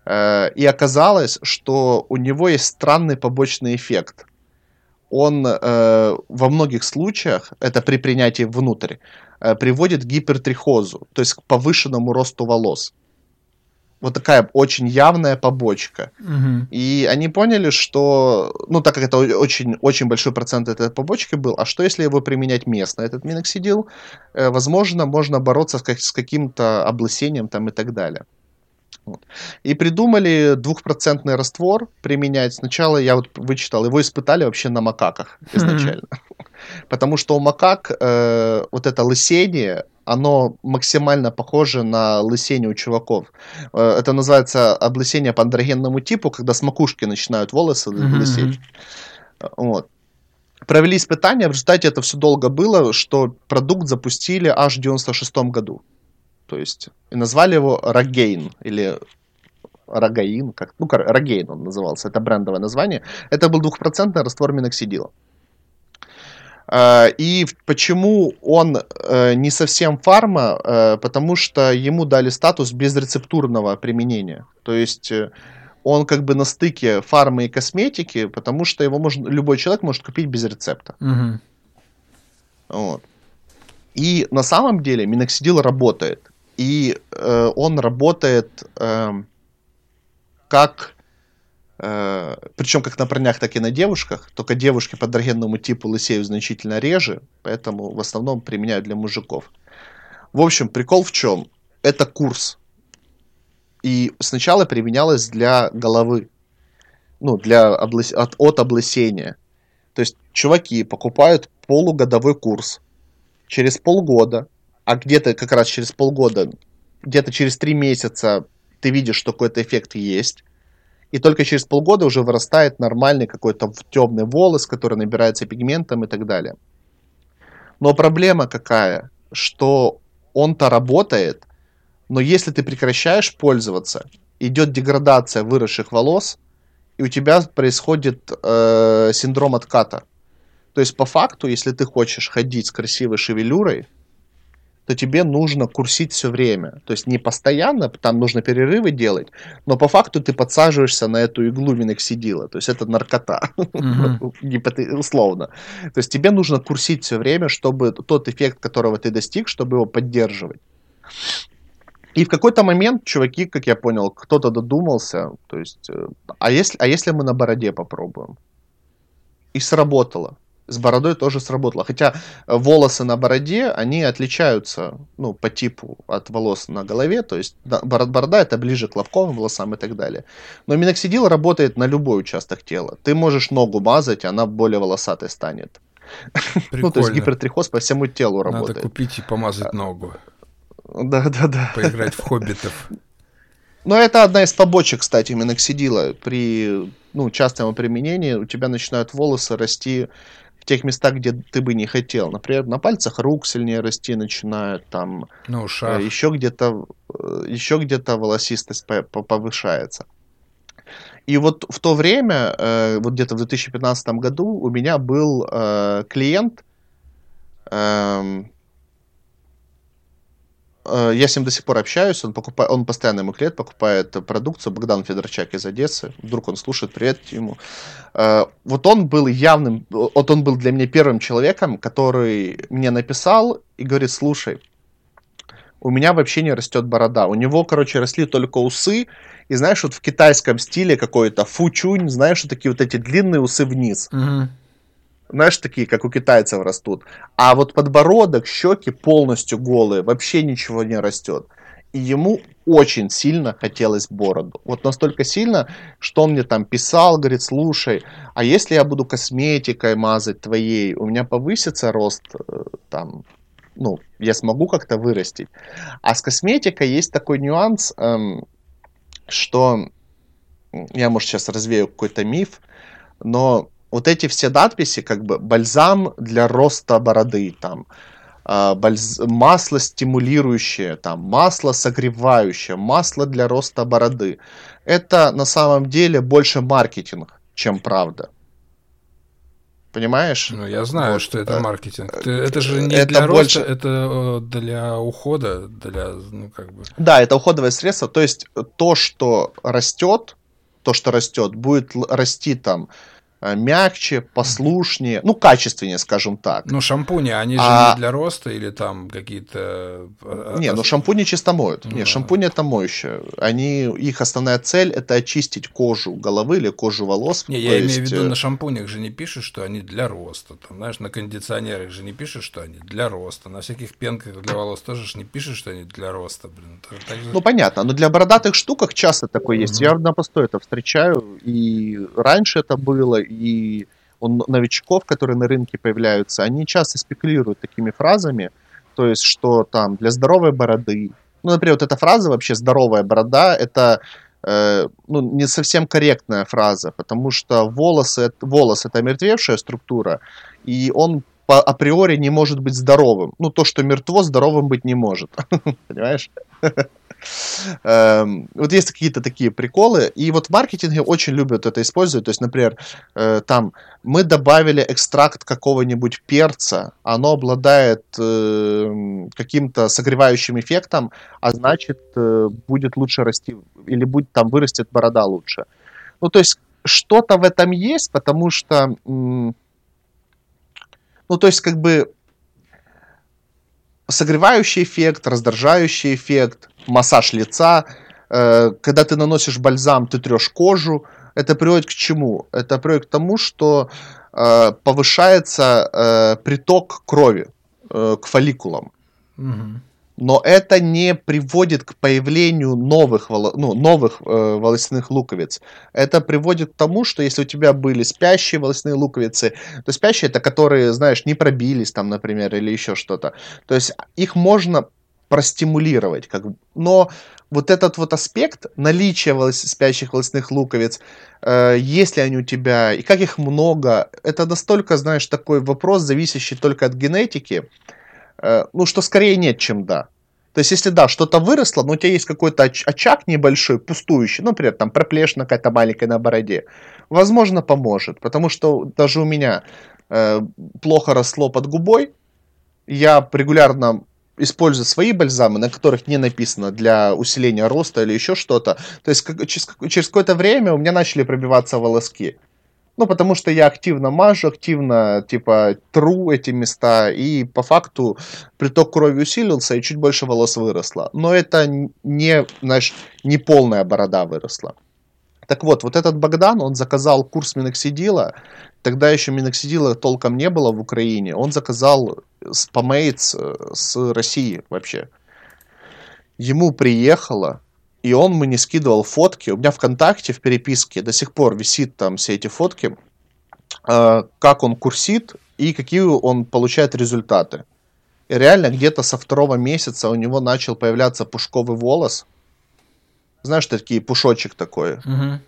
Э, и оказалось, что у него есть странный побочный эффект. Он э, во многих случаях, это при принятии внутрь, э, приводит к гипертрихозу, то есть к повышенному росту волос вот такая очень явная побочка. Угу. И они поняли, что, ну, так как это очень, очень большой процент этой побочки был, а что если его применять местно, этот миноксидил, э, возможно, можно бороться с, как, с каким-то облысением там и так далее. Вот. И придумали двухпроцентный раствор применять. Сначала я вот вычитал, его испытали вообще на макаках изначально. Mm-hmm. Потому что у макак э, вот это лысение, оно максимально похоже на лысение у чуваков. Э, это называется облысение по андрогенному типу, когда с макушки начинают волосы mm-hmm. лысеть. Вот. Провели испытания, в результате это все долго было, что продукт запустили аж в 96 году. То есть, и назвали его Рогейн, или Рогаин, как, ну, Рогейн он назывался, это брендовое название. Это был двухпроцентный раствор миноксидила. А, и почему он э, не совсем фарма? Э, потому что ему дали статус безрецептурного применения. То есть э, он как бы на стыке фармы и косметики, потому что его можно, любой человек может купить без рецепта. Угу. Вот. И на самом деле миноксидил работает. И э, он работает э, как Э, причем как на парнях, так и на девушках, только девушки по дрогенному типу лысеют значительно реже, поэтому в основном применяют для мужиков. В общем, прикол в чем? Это курс. И сначала применялось для головы, ну, для облыс... от, от облысения. То есть чуваки покупают полугодовой курс. Через полгода, а где-то как раз через полгода, где-то через три месяца ты видишь, что какой-то эффект есть и только через полгода уже вырастает нормальный какой-то темный волос, который набирается пигментом и так далее. Но проблема какая? Что он-то работает, но если ты прекращаешь пользоваться, идет деградация выросших волос, и у тебя происходит э, синдром отката. То есть, по факту, если ты хочешь ходить с красивой шевелюрой, то тебе нужно курсить все время. То есть не постоянно, там нужно перерывы делать, но по факту ты подсаживаешься на эту иглу миноксидила. То есть это наркота, условно. То есть тебе нужно курсить все время, чтобы тот эффект, которого ты достиг, чтобы его поддерживать. И в какой-то момент чуваки, как я понял, кто-то додумался, то есть, э, а если, а если мы на бороде попробуем? И сработало с бородой тоже сработало. Хотя э, волосы на бороде, они отличаются, ну, по типу от волос на голове, то есть борода это ближе к лобковым волосам и так далее. Но миноксидил работает на любой участок тела. Ты можешь ногу мазать, она более волосатой станет. Прикольно. Ну, то есть гипертрихоз по всему телу работает. Надо купить и помазать ногу. Да, да, да. Поиграть в хоббитов. Но это одна из побочек, кстати, миноксидила. При ну, частом применении у тебя начинают волосы расти тех местах, где ты бы не хотел. Например, на пальцах рук сильнее расти начинают, там ну, шах. еще где-то э, еще где-то волосистость повышается. И вот в то время, э, вот где-то в 2015 году, у меня был э, клиент, эм, Э, я с ним до сих пор общаюсь, он, покупает, он постоянно ему клиент, покупает продукцию, Богдан Федорчак из Одессы, вдруг он слушает, привет ему. Э, вот он был явным, вот он был для меня первым человеком, который мне написал и говорит, слушай, у меня вообще не растет борода. У него, короче, росли только усы, и знаешь, вот в китайском стиле какой-то фучунь, знаешь, вот такие вот эти длинные усы вниз. Угу знаешь, такие, как у китайцев растут. А вот подбородок, щеки полностью голые, вообще ничего не растет. И ему очень сильно хотелось бороду. Вот настолько сильно, что он мне там писал, говорит, слушай, а если я буду косметикой мазать твоей, у меня повысится рост э, там, ну, я смогу как-то вырастить. А с косметикой есть такой нюанс, эм, что я, может, сейчас развею какой-то миф, но вот эти все надписи, как бы бальзам для роста бороды, там, э, бальз... масло стимулирующее, там, масло согревающее, масло для роста бороды. Это на самом деле больше маркетинг, чем правда. Понимаешь? Ну, я знаю, вот, что это маркетинг. Это же не это для больше... роста, это э, для ухода, для, ну, как бы... Да, это уходовое средство. То есть то, что растет, то, что растет, будет расти там Э, мягче, послушнее, ну, качественнее, скажем так. Ну, шампуни, они же а... не для роста или там какие-то... Э, не, ну шампуни чисто моют. Ну, не, шампуни это моющее. Они, их основная цель это очистить кожу головы или кожу волос. Не, я есть... имею в виду, э, на шампунях же не пишут, что они для роста. Там, знаешь, на кондиционерах же не пишут, что они для роста. На всяких пенках для волос тоже же не пишут, что они для роста. Блин. Же... Ну, понятно, но для бородатых штуках часто такое есть. Я на постой это встречаю, и раньше это было, и он, новичков, которые на рынке появляются, они часто спекулируют такими фразами, то есть, что там для здоровой бороды, ну, например, вот эта фраза вообще «здоровая борода» — это э, ну, не совсем корректная фраза, потому что волосы, волос — это мертвевшая структура, и он по априори не может быть здоровым. Ну, то, что мертво, здоровым быть не может. Понимаешь? Эм, вот есть какие-то такие приколы, и вот в маркетинге очень любят это использовать. То есть, например, э, там мы добавили экстракт какого-нибудь перца, оно обладает эм, каким-то согревающим эффектом, а значит э, будет лучше расти или будет там вырастет борода лучше. Ну, то есть что-то в этом есть, потому что, ну, то есть как бы согревающий эффект, раздражающий эффект, массаж лица. Э, когда ты наносишь бальзам, ты трешь кожу. Это приводит к чему? Это приводит к тому, что э, повышается э, приток крови к фолликулам. Угу но это не приводит к появлению новых, ну, новых э, волосяных луковиц. Это приводит к тому, что если у тебя были спящие волосяные луковицы, то спящие это которые, знаешь, не пробились там, например, или еще что-то. То есть их можно простимулировать, как но вот этот вот аспект наличия волос... спящих волосяных луковиц, э, если они у тебя и как их много, это настолько, знаешь, такой вопрос, зависящий только от генетики, ну, что скорее нет, чем да. То есть, если да, что-то выросло, но у тебя есть какой-то очаг небольшой, пустующий, ну, например, там проплешина какая-то маленькая на бороде, возможно, поможет. Потому что даже у меня э, плохо росло под губой, я регулярно использую свои бальзамы, на которых не написано для усиления роста или еще что-то. То есть как, через, через какое-то время у меня начали пробиваться волоски. Ну, потому что я активно мажу, активно, типа, тру эти места, и по факту приток крови усилился, и чуть больше волос выросло. Но это не, знаешь, не полная борода выросла. Так вот, вот этот Богдан, он заказал курс миноксидила, тогда еще миноксидила толком не было в Украине, он заказал спамейтс э, с России вообще. Ему приехало, и он мне скидывал фотки. У меня ВКонтакте в переписке до сих пор висит там все эти фотки, э, как он курсит и какие он получает результаты. И реально где-то со второго месяца у него начал появляться пушковый волос. Знаешь, такие пушочек такой. Угу.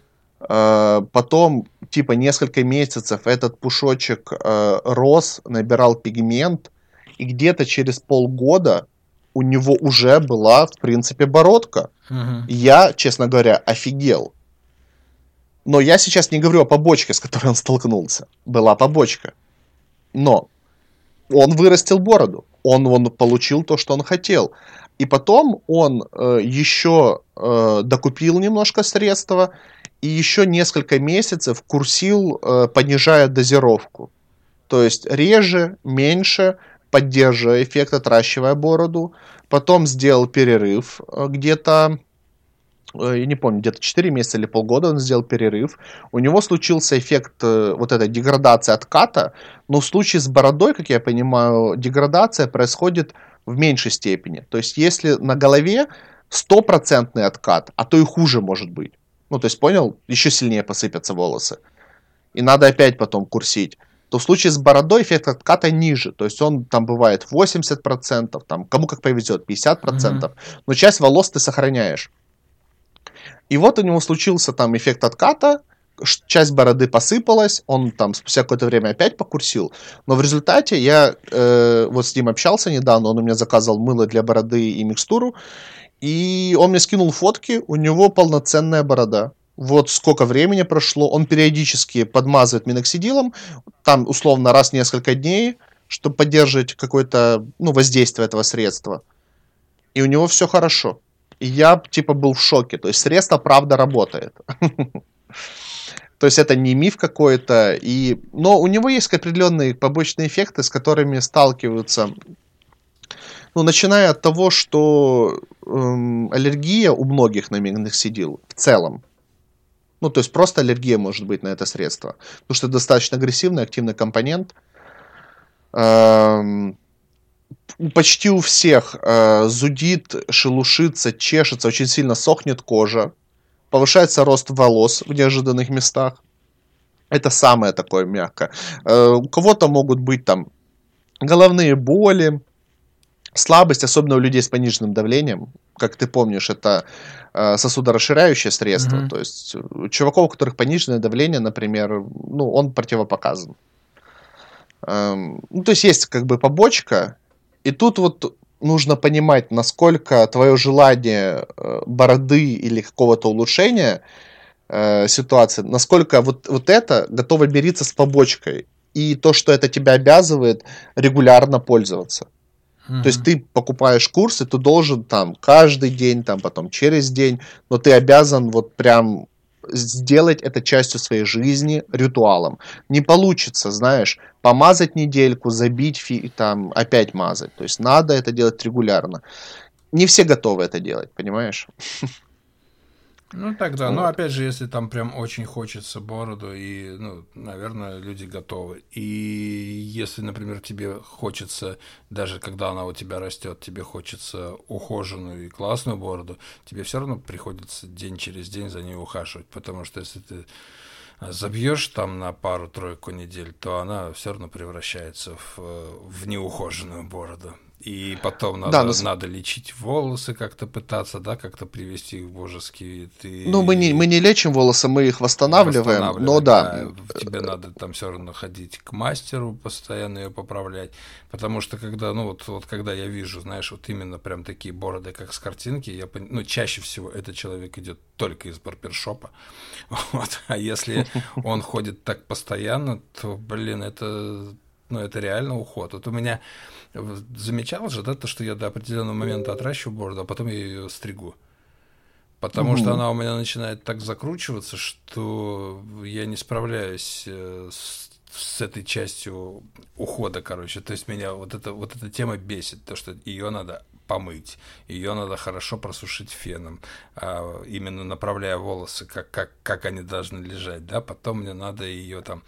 Потом, типа, несколько месяцев этот пушочек э, рос, набирал пигмент, и где-то через полгода у него уже была, в принципе, бородка. Угу. Я, честно говоря, офигел. Но я сейчас не говорю о побочке, с которой он столкнулся. Была побочка. Но он вырастил бороду. Он, он получил то, что он хотел. И потом он э, еще э, докупил немножко средства и еще несколько месяцев курсил, э, понижая дозировку. То есть реже, меньше, поддерживая эффект, отращивая бороду. Потом сделал перерыв э, где-то, э, я не помню, где-то 4 месяца или полгода он сделал перерыв. У него случился эффект э, вот этой деградации отката, но в случае с бородой, как я понимаю, деградация происходит в меньшей степени. То есть если на голове стопроцентный откат, а то и хуже может быть. Ну, то есть, понял, еще сильнее посыпятся волосы. И надо опять потом курсить то в случае с бородой эффект отката ниже. То есть он там бывает 80%, там, кому как повезет, 50%, mm-hmm. но часть волос ты сохраняешь. И вот у него случился там эффект отката, часть бороды посыпалась, он там спустя какое-то время опять покурсил, но в результате я э, вот с ним общался недавно, он у меня заказывал мыло для бороды и микстуру, и он мне скинул фотки, у него полноценная борода вот сколько времени прошло, он периодически подмазывает миноксидилом, там условно раз в несколько дней, чтобы поддерживать какое-то ну, воздействие этого средства. И у него все хорошо. И я типа был в шоке. То есть средство правда работает. То есть это не миф какой-то. И... Но у него есть определенные побочные эффекты, с которыми сталкиваются. Ну, начиная от того, что эм, аллергия у многих на миноксидил в целом. Ну, то есть просто аллергия может быть на это средство. Потому что достаточно агрессивный, активный компонент. Эм, почти у всех э, зудит, шелушится, чешется, очень сильно сохнет кожа. Повышается рост волос в неожиданных местах. Это самое такое мягкое. Э, у кого-то могут быть там головные боли, слабость, особенно у людей с пониженным давлением. Как ты помнишь, это сосудорасширяющее средство. Mm-hmm. То есть у чуваков, у которых пониженное давление, например, ну, он противопоказан. Эм, ну, то есть есть как бы побочка, и тут вот нужно понимать, насколько твое желание э, бороды или какого-то улучшения э, ситуации, насколько вот, вот это готово мириться с побочкой. И то, что это тебя обязывает регулярно пользоваться. То есть ты покупаешь курсы, ты должен там каждый день, там потом через день, но ты обязан вот прям сделать это частью своей жизни, ритуалом. Не получится, знаешь, помазать недельку, забить, фи, там, опять мазать. То есть надо это делать регулярно. Не все готовы это делать, понимаешь? Ну тогда, вот. ну опять же, если там прям очень хочется бороду, и, ну, наверное, люди готовы. И если, например, тебе хочется, даже когда она у тебя растет, тебе хочется ухоженную и классную бороду, тебе все равно приходится день через день за ней ухаживать, потому что если ты забьешь там на пару-тройку недель, то она все равно превращается в, в неухоженную бороду. И потом надо, да, но... надо лечить волосы, как-то пытаться, да, как-то привести их в божеский вид. И... Ну, мы не, мы не лечим волосы, мы их восстанавливаем, восстанавливаем но да. да. Тебе надо там все равно ходить к мастеру, постоянно ее поправлять. Потому что когда, ну вот, вот когда я вижу, знаешь, вот именно прям такие бороды, как с картинки, я пон... ну, чаще всего этот человек идет только из барбершопа. Вот. А если он ходит так постоянно, то, блин, это ну, это реально уход. Вот у меня замечал же, да, то, что я до определенного момента отращиваю бороду, а потом я ее стригу. Потому угу. что она у меня начинает так закручиваться, что я не справляюсь э, с, с этой частью ухода, короче. То есть меня вот эта, вот эта тема бесит, то, что ее надо помыть. Ее надо хорошо просушить феном, а, именно направляя волосы, как, как, как они должны лежать. Да? Потом мне надо ее там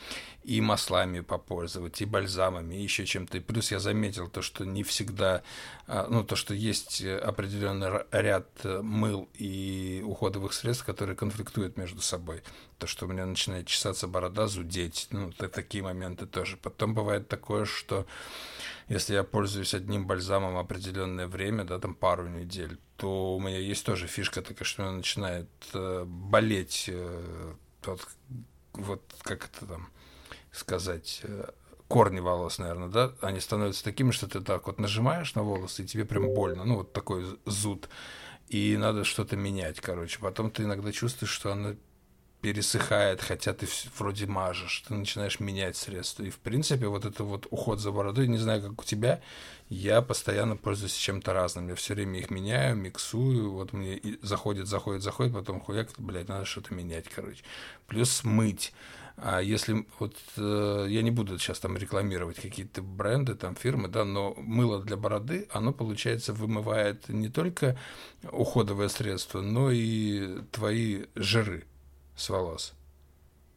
и маслами попользовать, и бальзамами, и еще чем-то. И плюс я заметил то, что не всегда, а, ну, то, что есть определенный ряд мыл и уходовых средств, которые конфликтуют между собой. То, что у меня начинает чесаться борода, зудеть, ну, такие моменты тоже. Потом бывает такое, что если я пользуюсь одним бальзамом определенное время, да, там пару недель, то у меня есть тоже фишка такая, что меня начинает э, болеть, э, вот, вот как это там сказать, э, корни волос, наверное, да, они становятся такими, что ты так вот нажимаешь на волосы, и тебе прям больно, ну, вот такой зуд, и надо что-то менять, короче. Потом ты иногда чувствуешь, что оно пересыхает, хотя ты вроде мажешь, ты начинаешь менять средства. И, в принципе, вот это вот уход за бородой, не знаю, как у тебя, я постоянно пользуюсь чем-то разным. Я все время их меняю, миксую, вот мне заходит, заходит, заходит, потом хуяк, блядь, надо что-то менять, короче. Плюс мыть. А если вот э, я не буду сейчас там рекламировать какие-то бренды, там фирмы, да, но мыло для бороды, оно получается вымывает не только уходовое средство, но и твои жиры с волос,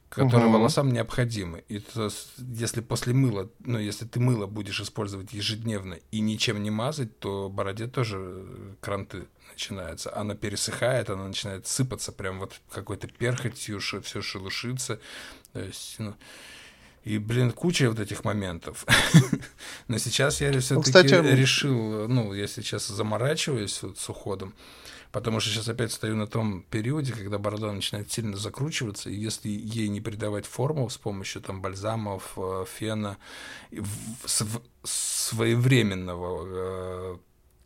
которые угу. волосам необходимы. И то, если после мыла, ну, если ты мыло будешь использовать ежедневно и ничем не мазать, то бороде тоже кранты начинаются. Она пересыхает, она начинает сыпаться, прям вот какой-то перхотью, все шелушится. То есть, ну, и, блин, куча вот этих моментов. Но сейчас я все-таки ну, решил, ну, я сейчас заморачиваюсь вот с уходом, потому что сейчас опять стою на том периоде, когда борода начинает сильно закручиваться, и если ей не придавать форму с помощью там бальзамов, э, фена, своевременного э,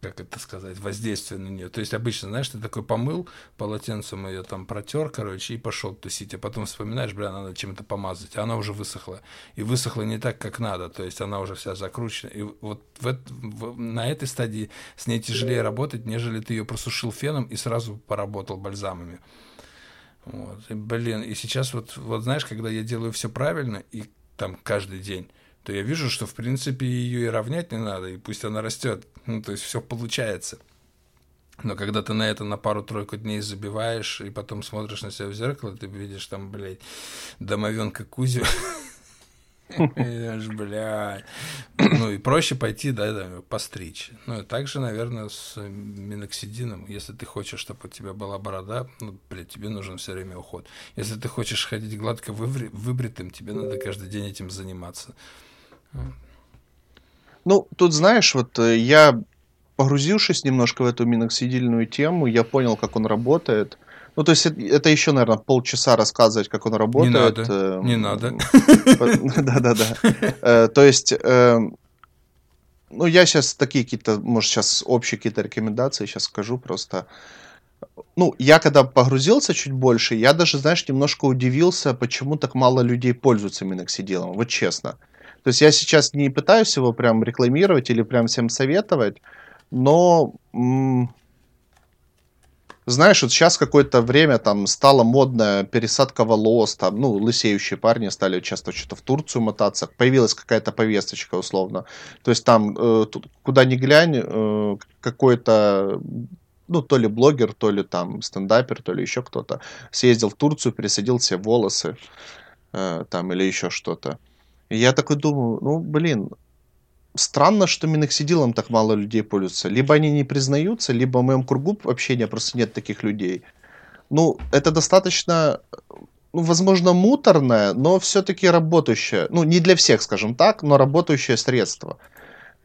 как это сказать, воздействие на нее. То есть обычно, знаешь, ты такой помыл полотенцем ее там протер, короче, и пошел тусить, а потом вспоминаешь, бля, надо чем-то помазать, а она уже высохла. И высохла не так, как надо, то есть она уже вся закручена. И вот в, в, на этой стадии с ней тяжелее работать, нежели ты ее просушил феном и сразу поработал бальзамами. Вот. И, блин, и сейчас вот, вот знаешь, когда я делаю все правильно, и там каждый день, то я вижу, что в принципе ее и равнять не надо, и пусть она растет. Ну, то есть все получается. Но когда ты на это на пару-тройку дней забиваешь, и потом смотришь на себя в зеркало, ты видишь там, блядь, домовенка Кузю. Блядь. Ну и проще пойти, да, да, постричь. Ну и также, наверное, с миноксидином. Если ты хочешь, чтобы у тебя была борода, ну, блядь, тебе нужен все время уход. Если ты хочешь ходить гладко выбритым, тебе надо каждый день этим заниматься. Ну, тут, знаешь, вот э, я, погрузившись немножко в эту миноксидильную тему, я понял, как он работает. Ну, то есть это, это еще, наверное, полчаса рассказывать, как он работает. Не надо, не надо. Да-да-да. Э, то есть, эм, ну, я сейчас такие какие-то, может, сейчас общие какие-то рекомендации сейчас скажу просто. Ну, я когда погрузился чуть больше, я даже, знаешь, немножко удивился, почему так мало людей пользуются миноксидилом, вот честно. То есть я сейчас не пытаюсь его прям рекламировать или прям всем советовать, но знаешь, вот сейчас какое-то время там стала модная пересадка волос, там, ну, лысеющие парни стали часто что-то в Турцию мотаться, появилась какая-то повесточка условно. То есть там, э, куда ни глянь, э, какой-то ну, то ли блогер, то ли там стендапер, то ли еще кто-то съездил в Турцию, пересадил себе волосы, э, там, или еще что-то. Я такой думаю, ну, блин, странно, что миноксидилом так мало людей пользуются. Либо они не признаются, либо в моем кругу общения просто нет таких людей. Ну, это достаточно, ну, возможно, муторное, но все-таки работающее. Ну, не для всех, скажем так, но работающее средство.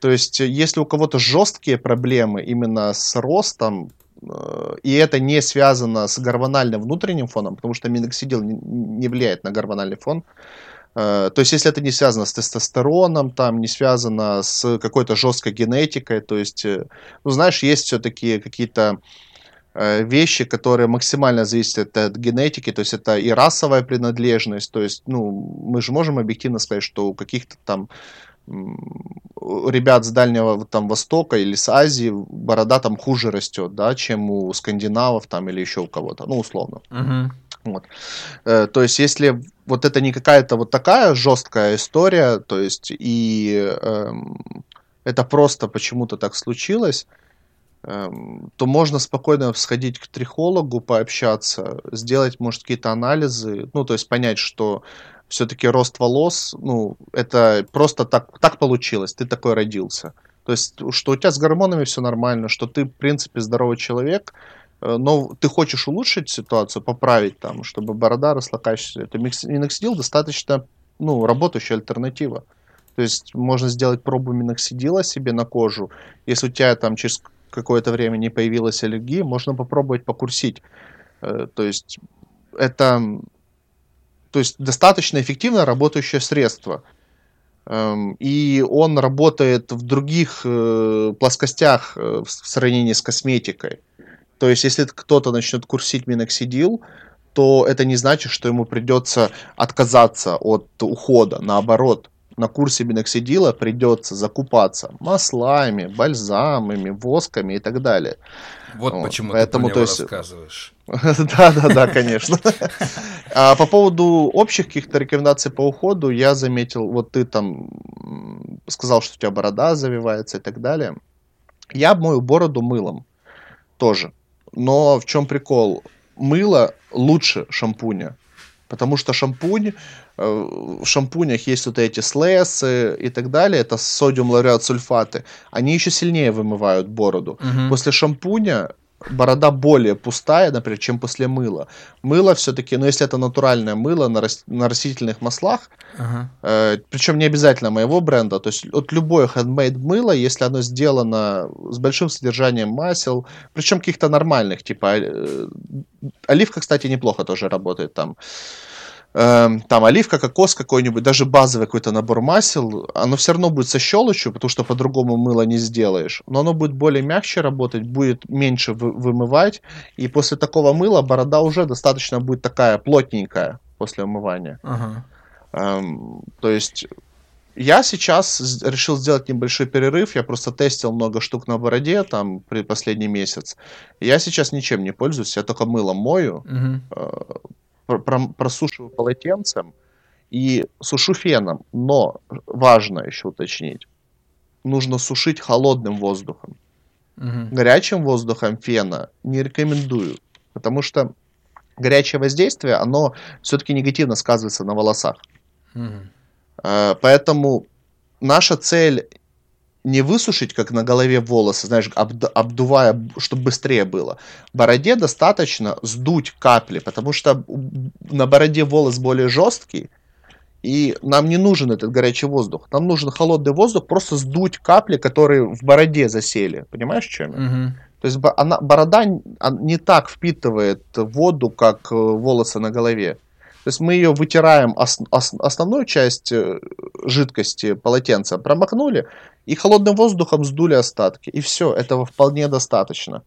То есть, если у кого-то жесткие проблемы именно с ростом, э, и это не связано с гормональным внутренним фоном, потому что миноксидил не влияет на гормональный фон, то есть, если это не связано с тестостероном, там, не связано с какой-то жесткой генетикой, то есть, э, ну, знаешь, есть все-таки какие-то вещи, которые максимально зависят от генетики, то есть это и расовая принадлежность, то есть, ну, мы же можем объективно сказать, что у каких-то там ребят с Дальнего там, Востока или с Азии борода там хуже растет, да, чем у скандинавов там или еще у кого-то, ну, условно. Uh-huh. Вот. Э, то есть, если вот это не какая-то вот такая жесткая история, то есть, и э, это просто почему-то так случилось, э, то можно спокойно сходить к трихологу, пообщаться, сделать, может, какие-то анализы, ну, то есть понять, что все-таки рост волос, ну, это просто так, так получилось, ты такой родился. То есть, что у тебя с гормонами все нормально, что ты, в принципе, здоровый человек, но ты хочешь улучшить ситуацию, поправить там, чтобы борода росла качественно. Это миноксидил достаточно, ну, работающая альтернатива. То есть можно сделать пробу миноксидила себе на кожу. Если у тебя там через какое-то время не появилась аллергия, можно попробовать покурсить. Э, то есть это то есть достаточно эффективно работающее средство. Эм, и он работает в других э, плоскостях э, в сравнении с косметикой. То есть, если кто-то начнет курсить миноксидил, то это не значит, что ему придется отказаться от ухода. Наоборот, на курсе миноксидила придется закупаться маслами, бальзамами, восками и так далее. Вот, вот почему Поэтому, ты про него есть... рассказываешь. Да, да, да, конечно. А по поводу общих каких-то рекомендаций по уходу, я заметил, вот ты там сказал, что у тебя борода завивается и так далее. Я мою бороду мылом тоже. Но в чем прикол? Мыло лучше шампуня. Потому что шампунь, э, в шампунях есть вот эти слэсы и так далее, это содиум лауреат сульфаты, они еще сильнее вымывают бороду. Угу. После шампуня борода более пустая, например, чем после мыла. Мыло все-таки, ну если это натуральное мыло на, рас, на растительных маслах, uh-huh. э, причем не обязательно моего бренда, то есть от любое handmade мыло, если оно сделано с большим содержанием масел, причем каких-то нормальных, типа э, оливка, кстати, неплохо тоже работает там. Эм, там оливка, кокос какой-нибудь, даже базовый какой-то набор масел, оно все равно будет со щелочью, потому что по-другому мыло не сделаешь. Но оно будет более мягче работать, будет меньше вы- вымывать. И после такого мыла борода уже достаточно будет такая плотненькая после умывания. Uh-huh. Эм, то есть я сейчас решил сделать небольшой перерыв. Я просто тестил много штук на бороде там при последний месяц. Я сейчас ничем не пользуюсь, я только мылом мою. Uh-huh просушиваю полотенцем и сушу феном. Но важно еще уточнить, нужно сушить холодным воздухом. Угу. Горячим воздухом фена не рекомендую, потому что горячее воздействие, оно все-таки негативно сказывается на волосах. Угу. Поэтому наша цель не высушить, как на голове волосы, знаешь, обду- обдувая, чтобы быстрее было. Бороде достаточно сдуть капли, потому что на бороде волос более жесткий, и нам не нужен этот горячий воздух. Нам нужен холодный воздух, просто сдуть капли, которые в бороде засели. Понимаешь, чем я? Угу. То есть она, борода не так впитывает воду, как э, волосы на голове. То есть мы ее вытираем, ос, ос, основную часть э, жидкости полотенца промокнули и холодным воздухом сдули остатки. И все, этого вполне достаточно.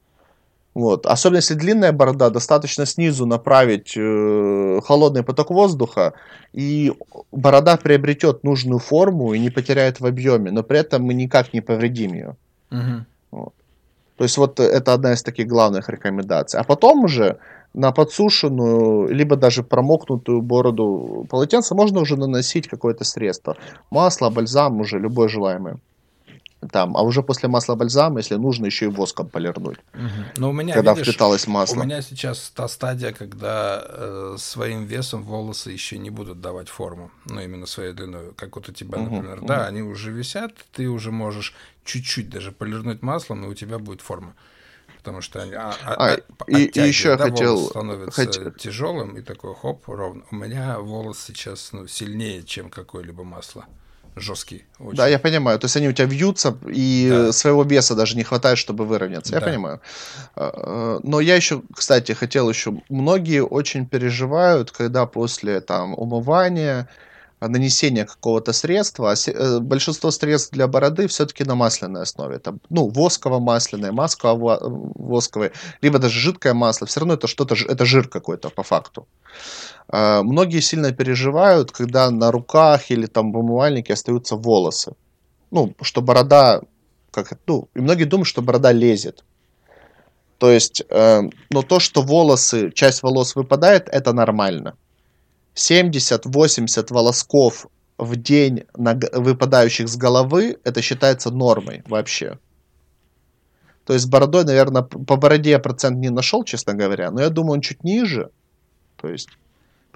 Вот. Особенно если длинная борода, достаточно снизу направить э, холодный поток воздуха, и борода приобретет нужную форму и не потеряет в объеме, но при этом мы никак не повредим ее. Угу. Вот. То есть вот это одна из таких главных рекомендаций. А потом уже на подсушенную, либо даже промокнутую бороду полотенца можно уже наносить какое-то средство. Масло, бальзам, уже любое желаемое. Там, а уже после масла бальзама, если нужно, еще и воском полирнуть. Угу. Но у меня, когда видишь, впиталось масло. У меня сейчас та стадия, когда э, своим весом волосы еще не будут давать форму, ну именно своей длиной, как вот у тебя, угу, например. Угу. Да, они уже висят, ты уже можешь чуть-чуть даже полирнуть маслом, и у тебя будет форма потому что они а, а, а, и, и еще да, хотел становится хот... тяжелым и такой хоп ровно. У меня волос сейчас ну, сильнее, чем какое-либо масло. жесткий. Очень. Да, я понимаю. То есть они у тебя вьются, и да. своего веса даже не хватает, чтобы выровняться. Я да. понимаю. А, а, но я еще, кстати, хотел еще... Многие очень переживают, когда после там умывания нанесения какого-то средства, а э, большинство средств для бороды все-таки на масляной основе. Там, ну, восково-масляное, масково-восковое, либо даже жидкое масло. Все равно это что-то, это жир какой-то по факту. А, многие сильно переживают, когда на руках или там в умывальнике остаются волосы. Ну, что борода, как, ну, и многие думают, что борода лезет. То есть, э, но то, что волосы, часть волос выпадает, это нормально. 70-80 волосков в день на, выпадающих с головы, это считается нормой вообще. То есть бородой, наверное, по бороде я процент не нашел, честно говоря, но я думаю, он чуть ниже. То есть,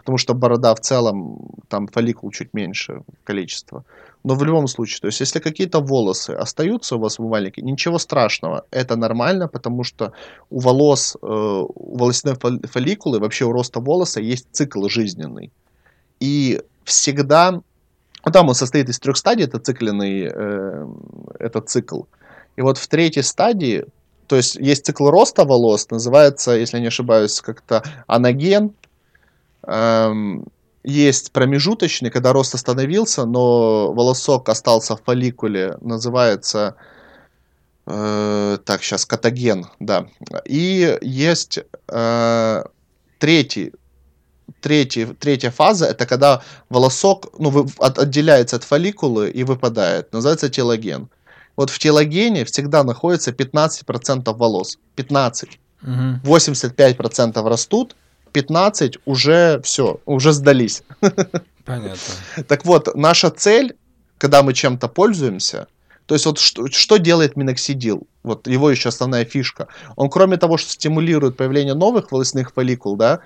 потому что борода в целом, там фолликул чуть меньше количество. Но в любом случае, то есть, если какие-то волосы остаются у вас в умывальнике, ничего страшного, это нормально, потому что у волос, э, у волосяной фолликулы, вообще у роста волоса есть цикл жизненный. И всегда, ну, там он состоит из трех стадий, это цикленный, э, это цикл. И вот в третьей стадии, то есть есть цикл роста волос, называется, если я не ошибаюсь, как-то анаген, эм, есть промежуточный, когда рост остановился, но волосок остался в фолликуле, называется э, так сейчас катаген, да. И есть э, третий, третий, третья фаза, это когда волосок ну, вы, от, отделяется от фолликулы и выпадает, называется телоген. Вот в телогене всегда находится 15% волос, 15. Угу. 85% растут, 15 уже все, уже сдались. Понятно. Так вот, наша цель, когда мы чем-то пользуемся, то есть вот что, что делает миноксидил? Вот его еще основная фишка. Он кроме того, что стимулирует появление новых волосных фолликул, да,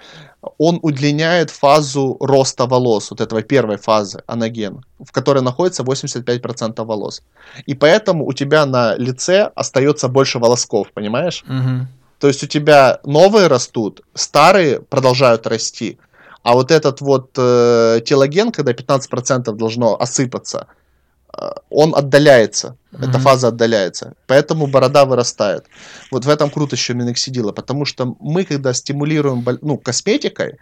он удлиняет фазу роста волос, вот этого первой фазы, анаген, в которой находится 85% волос. И поэтому у тебя на лице остается больше волосков, понимаешь? Угу. То есть у тебя новые растут, старые продолжают расти, а вот этот вот э, телоген, когда 15% должно осыпаться, э, он отдаляется, mm-hmm. эта фаза отдаляется, поэтому борода вырастает. Вот в этом круто еще миноксидила, потому что мы, когда стимулируем ну, косметикой,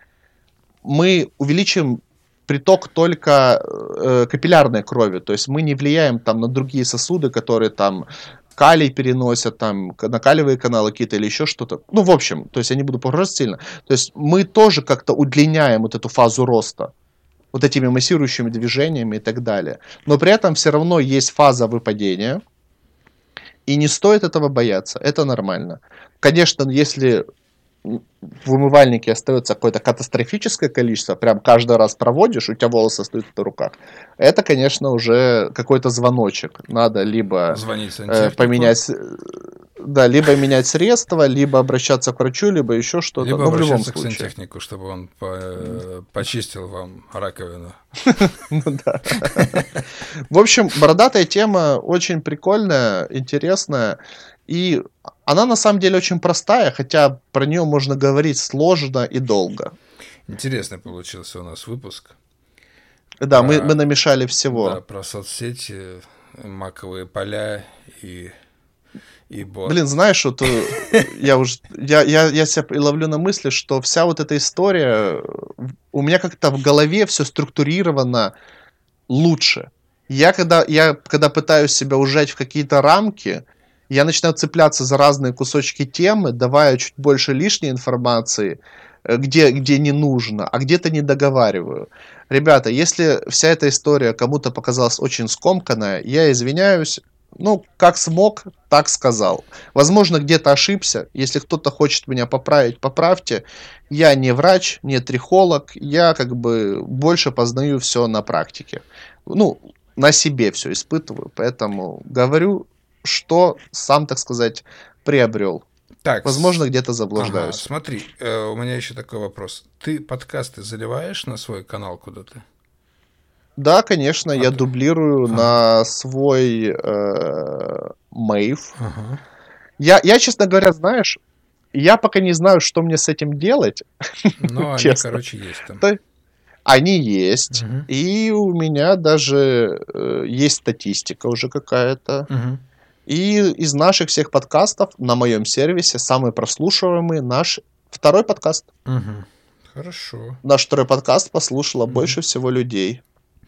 мы увеличим приток только э, капиллярной крови, то есть мы не влияем там на другие сосуды, которые там калий переносят, там, накаливые каналы какие-то или еще что-то. Ну, в общем, то есть я не буду погружаться сильно. То есть мы тоже как-то удлиняем вот эту фазу роста вот этими массирующими движениями и так далее. Но при этом все равно есть фаза выпадения, и не стоит этого бояться, это нормально. Конечно, если в умывальнике остается какое-то катастрофическое количество, прям каждый раз проводишь, у тебя волосы остаются на руках, это, конечно, уже какой-то звоночек. Надо либо э, поменять, да, либо менять средства, либо обращаться к врачу, либо еще что-то. Либо Но в любом случае. к сантехнику, чтобы он по э, почистил вам раковину. Ну да. В общем, бородатая тема очень прикольная, интересная. И она на самом деле очень простая, хотя про нее можно говорить сложно и долго. Интересный получился у нас выпуск. Да, про, мы, мы намешали всего. Да, про соцсети, маковые поля и и бот. Блин, знаешь, вот э, я уже я, я, я себя ловлю на мысли, что вся вот эта история у меня как-то в голове все структурировано лучше. Я когда, я когда пытаюсь себя ужать в какие-то рамки, я начинаю цепляться за разные кусочки темы, давая чуть больше лишней информации, э, где, где не нужно, а где-то не договариваю. Ребята, если вся эта история кому-то показалась очень скомканная, я извиняюсь, ну, как смог, так сказал. Возможно, где-то ошибся. Если кто-то хочет меня поправить, поправьте. Я не врач, не трихолог. Я как бы больше познаю все на практике. Ну, на себе все испытываю. Поэтому говорю что сам, так сказать, приобрел. Так, Возможно, где-то заблуждаюсь. Ага, смотри, э, у меня еще такой вопрос. Ты подкасты заливаешь на свой канал куда-то? Да, конечно, а я ты... дублирую ага. на свой э, Мейв. Ага. Я, я, честно говоря, знаешь, я пока не знаю, что мне с этим делать. Ну, они, короче, есть там. То, Они есть. Угу. И у меня даже э, есть статистика уже какая-то. Угу. И из наших всех подкастов на моем сервисе самый прослушиваемый наш второй подкаст. Угу. Хорошо. Наш второй подкаст послушало угу. больше всего людей.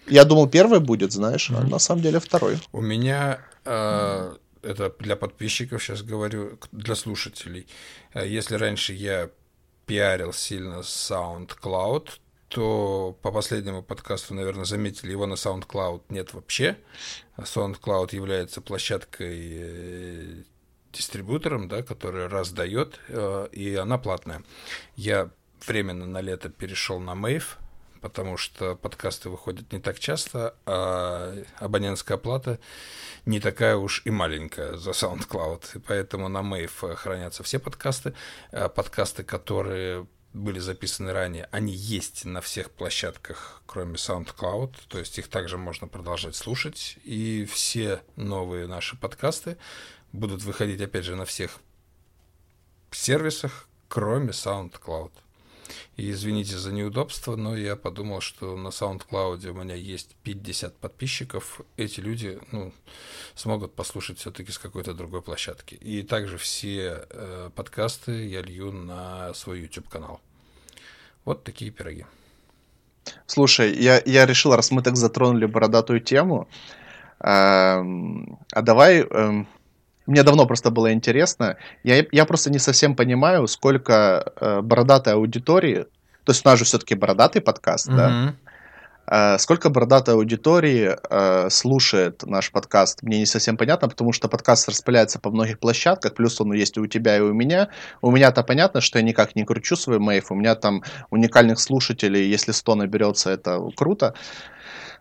Я думал, первый будет, знаешь, угу. а на самом деле второй. У меня э, это для подписчиков сейчас говорю, для слушателей. Э, если раньше я пиарил сильно SoundCloud, то по последнему подкасту, наверное, заметили, его на SoundCloud нет вообще. SoundCloud является площадкой э, дистрибьютором, да, который раздает, э, и она платная. Я временно на лето перешел на Mave, потому что подкасты выходят не так часто, а абонентская плата не такая уж и маленькая за SoundCloud. И поэтому на Mave хранятся все подкасты. А подкасты, которые были записаны ранее, они есть на всех площадках, кроме SoundCloud, то есть их также можно продолжать слушать, и все новые наши подкасты будут выходить, опять же, на всех сервисах, кроме SoundCloud. И извините за неудобство, но я подумал, что на SoundCloud у меня есть 50 подписчиков. Эти люди ну, смогут послушать все-таки с какой-то другой площадки. И также все э, подкасты я лью на свой YouTube-канал. Вот такие пироги. Слушай, я, я решил, раз мы так затронули бородатую тему, э, а давай... Э, мне давно просто было интересно. Я, я просто не совсем понимаю, сколько э, бородатой аудитории, то есть у нас же все-таки бородатый подкаст, mm-hmm. да? Э, сколько бородатой аудитории э, слушает наш подкаст, мне не совсем понятно, потому что подкаст распыляется по многих площадках, плюс он есть и у тебя, и у меня. У меня-то понятно, что я никак не кручу свой мейф, у меня там уникальных слушателей, если 100 наберется, это круто.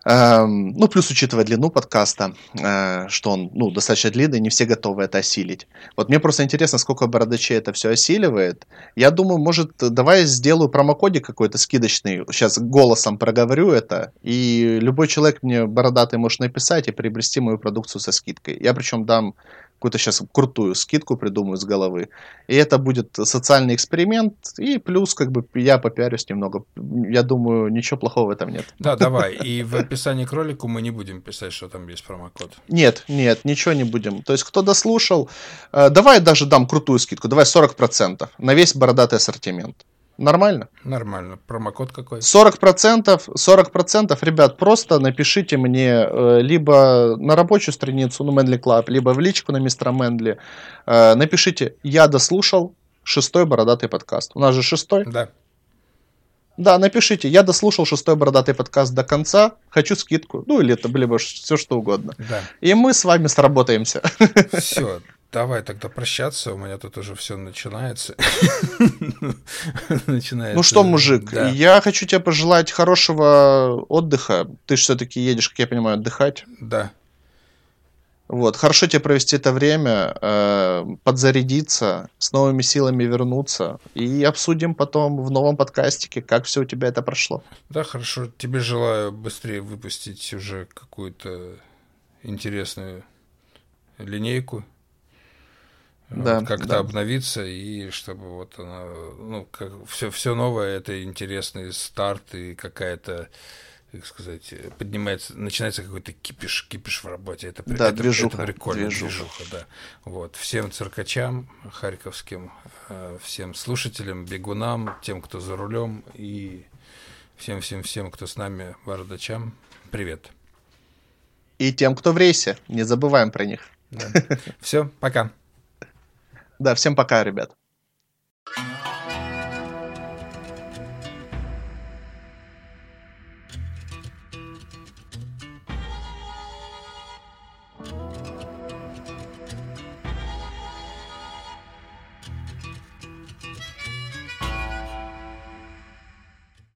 Ну, плюс учитывая длину подкаста, э, что он ну, достаточно длинный, не все готовы это осилить. Вот мне просто интересно, сколько бородачей это все осиливает. Я думаю, может, давай сделаю промокодик какой-то скидочный. Сейчас голосом проговорю это, и любой человек мне бородатый может написать и приобрести мою продукцию со скидкой. Я причем дам какую-то сейчас крутую скидку придумаю с головы. И это будет социальный эксперимент, и плюс как бы я попиарюсь немного. Я думаю, ничего плохого в этом нет. Да, давай. И в описании к ролику мы не будем писать, что там есть промокод. Нет, нет, ничего не будем. То есть, кто дослушал, э, давай даже дам крутую скидку, давай 40% на весь бородатый ассортимент. Нормально? Нормально. Промокод какой? 40%, 40%, ребят, просто напишите мне э, либо на рабочую страницу, ну, Manly Club, либо в личку на мистера Manly. Э, напишите, я дослушал шестой бородатый подкаст. У нас же шестой? Да. Да, напишите, я дослушал шестой бородатый подкаст до конца, хочу скидку, ну или это, либо все что угодно. Да. И мы с вами сработаемся. Все, Давай тогда прощаться, у меня тут уже все начинается. начинается. Ну что, мужик, да. я хочу тебе пожелать хорошего отдыха. Ты все-таки едешь, как я понимаю, отдыхать. Да. Вот, хорошо тебе провести это время, э, подзарядиться, с новыми силами вернуться и обсудим потом в новом подкастике, как все у тебя это прошло. Да, хорошо. Тебе желаю быстрее выпустить уже какую-то интересную линейку да, вот, как-то да. обновиться и чтобы вот она, ну, как все, все новое, это интересный старт и какая-то, как сказать, поднимается, начинается какой-то кипиш, кипиш в работе. Это, да, это, движуха, это прикольно, движуха. движуха, да. Вот. Всем циркачам харьковским, э, всем слушателям, бегунам, тем, кто за рулем и всем-всем-всем, кто с нами, бородачам, привет. И тем, кто в рейсе, не забываем про них. Да. Все, пока. Да, всем пока, ребят.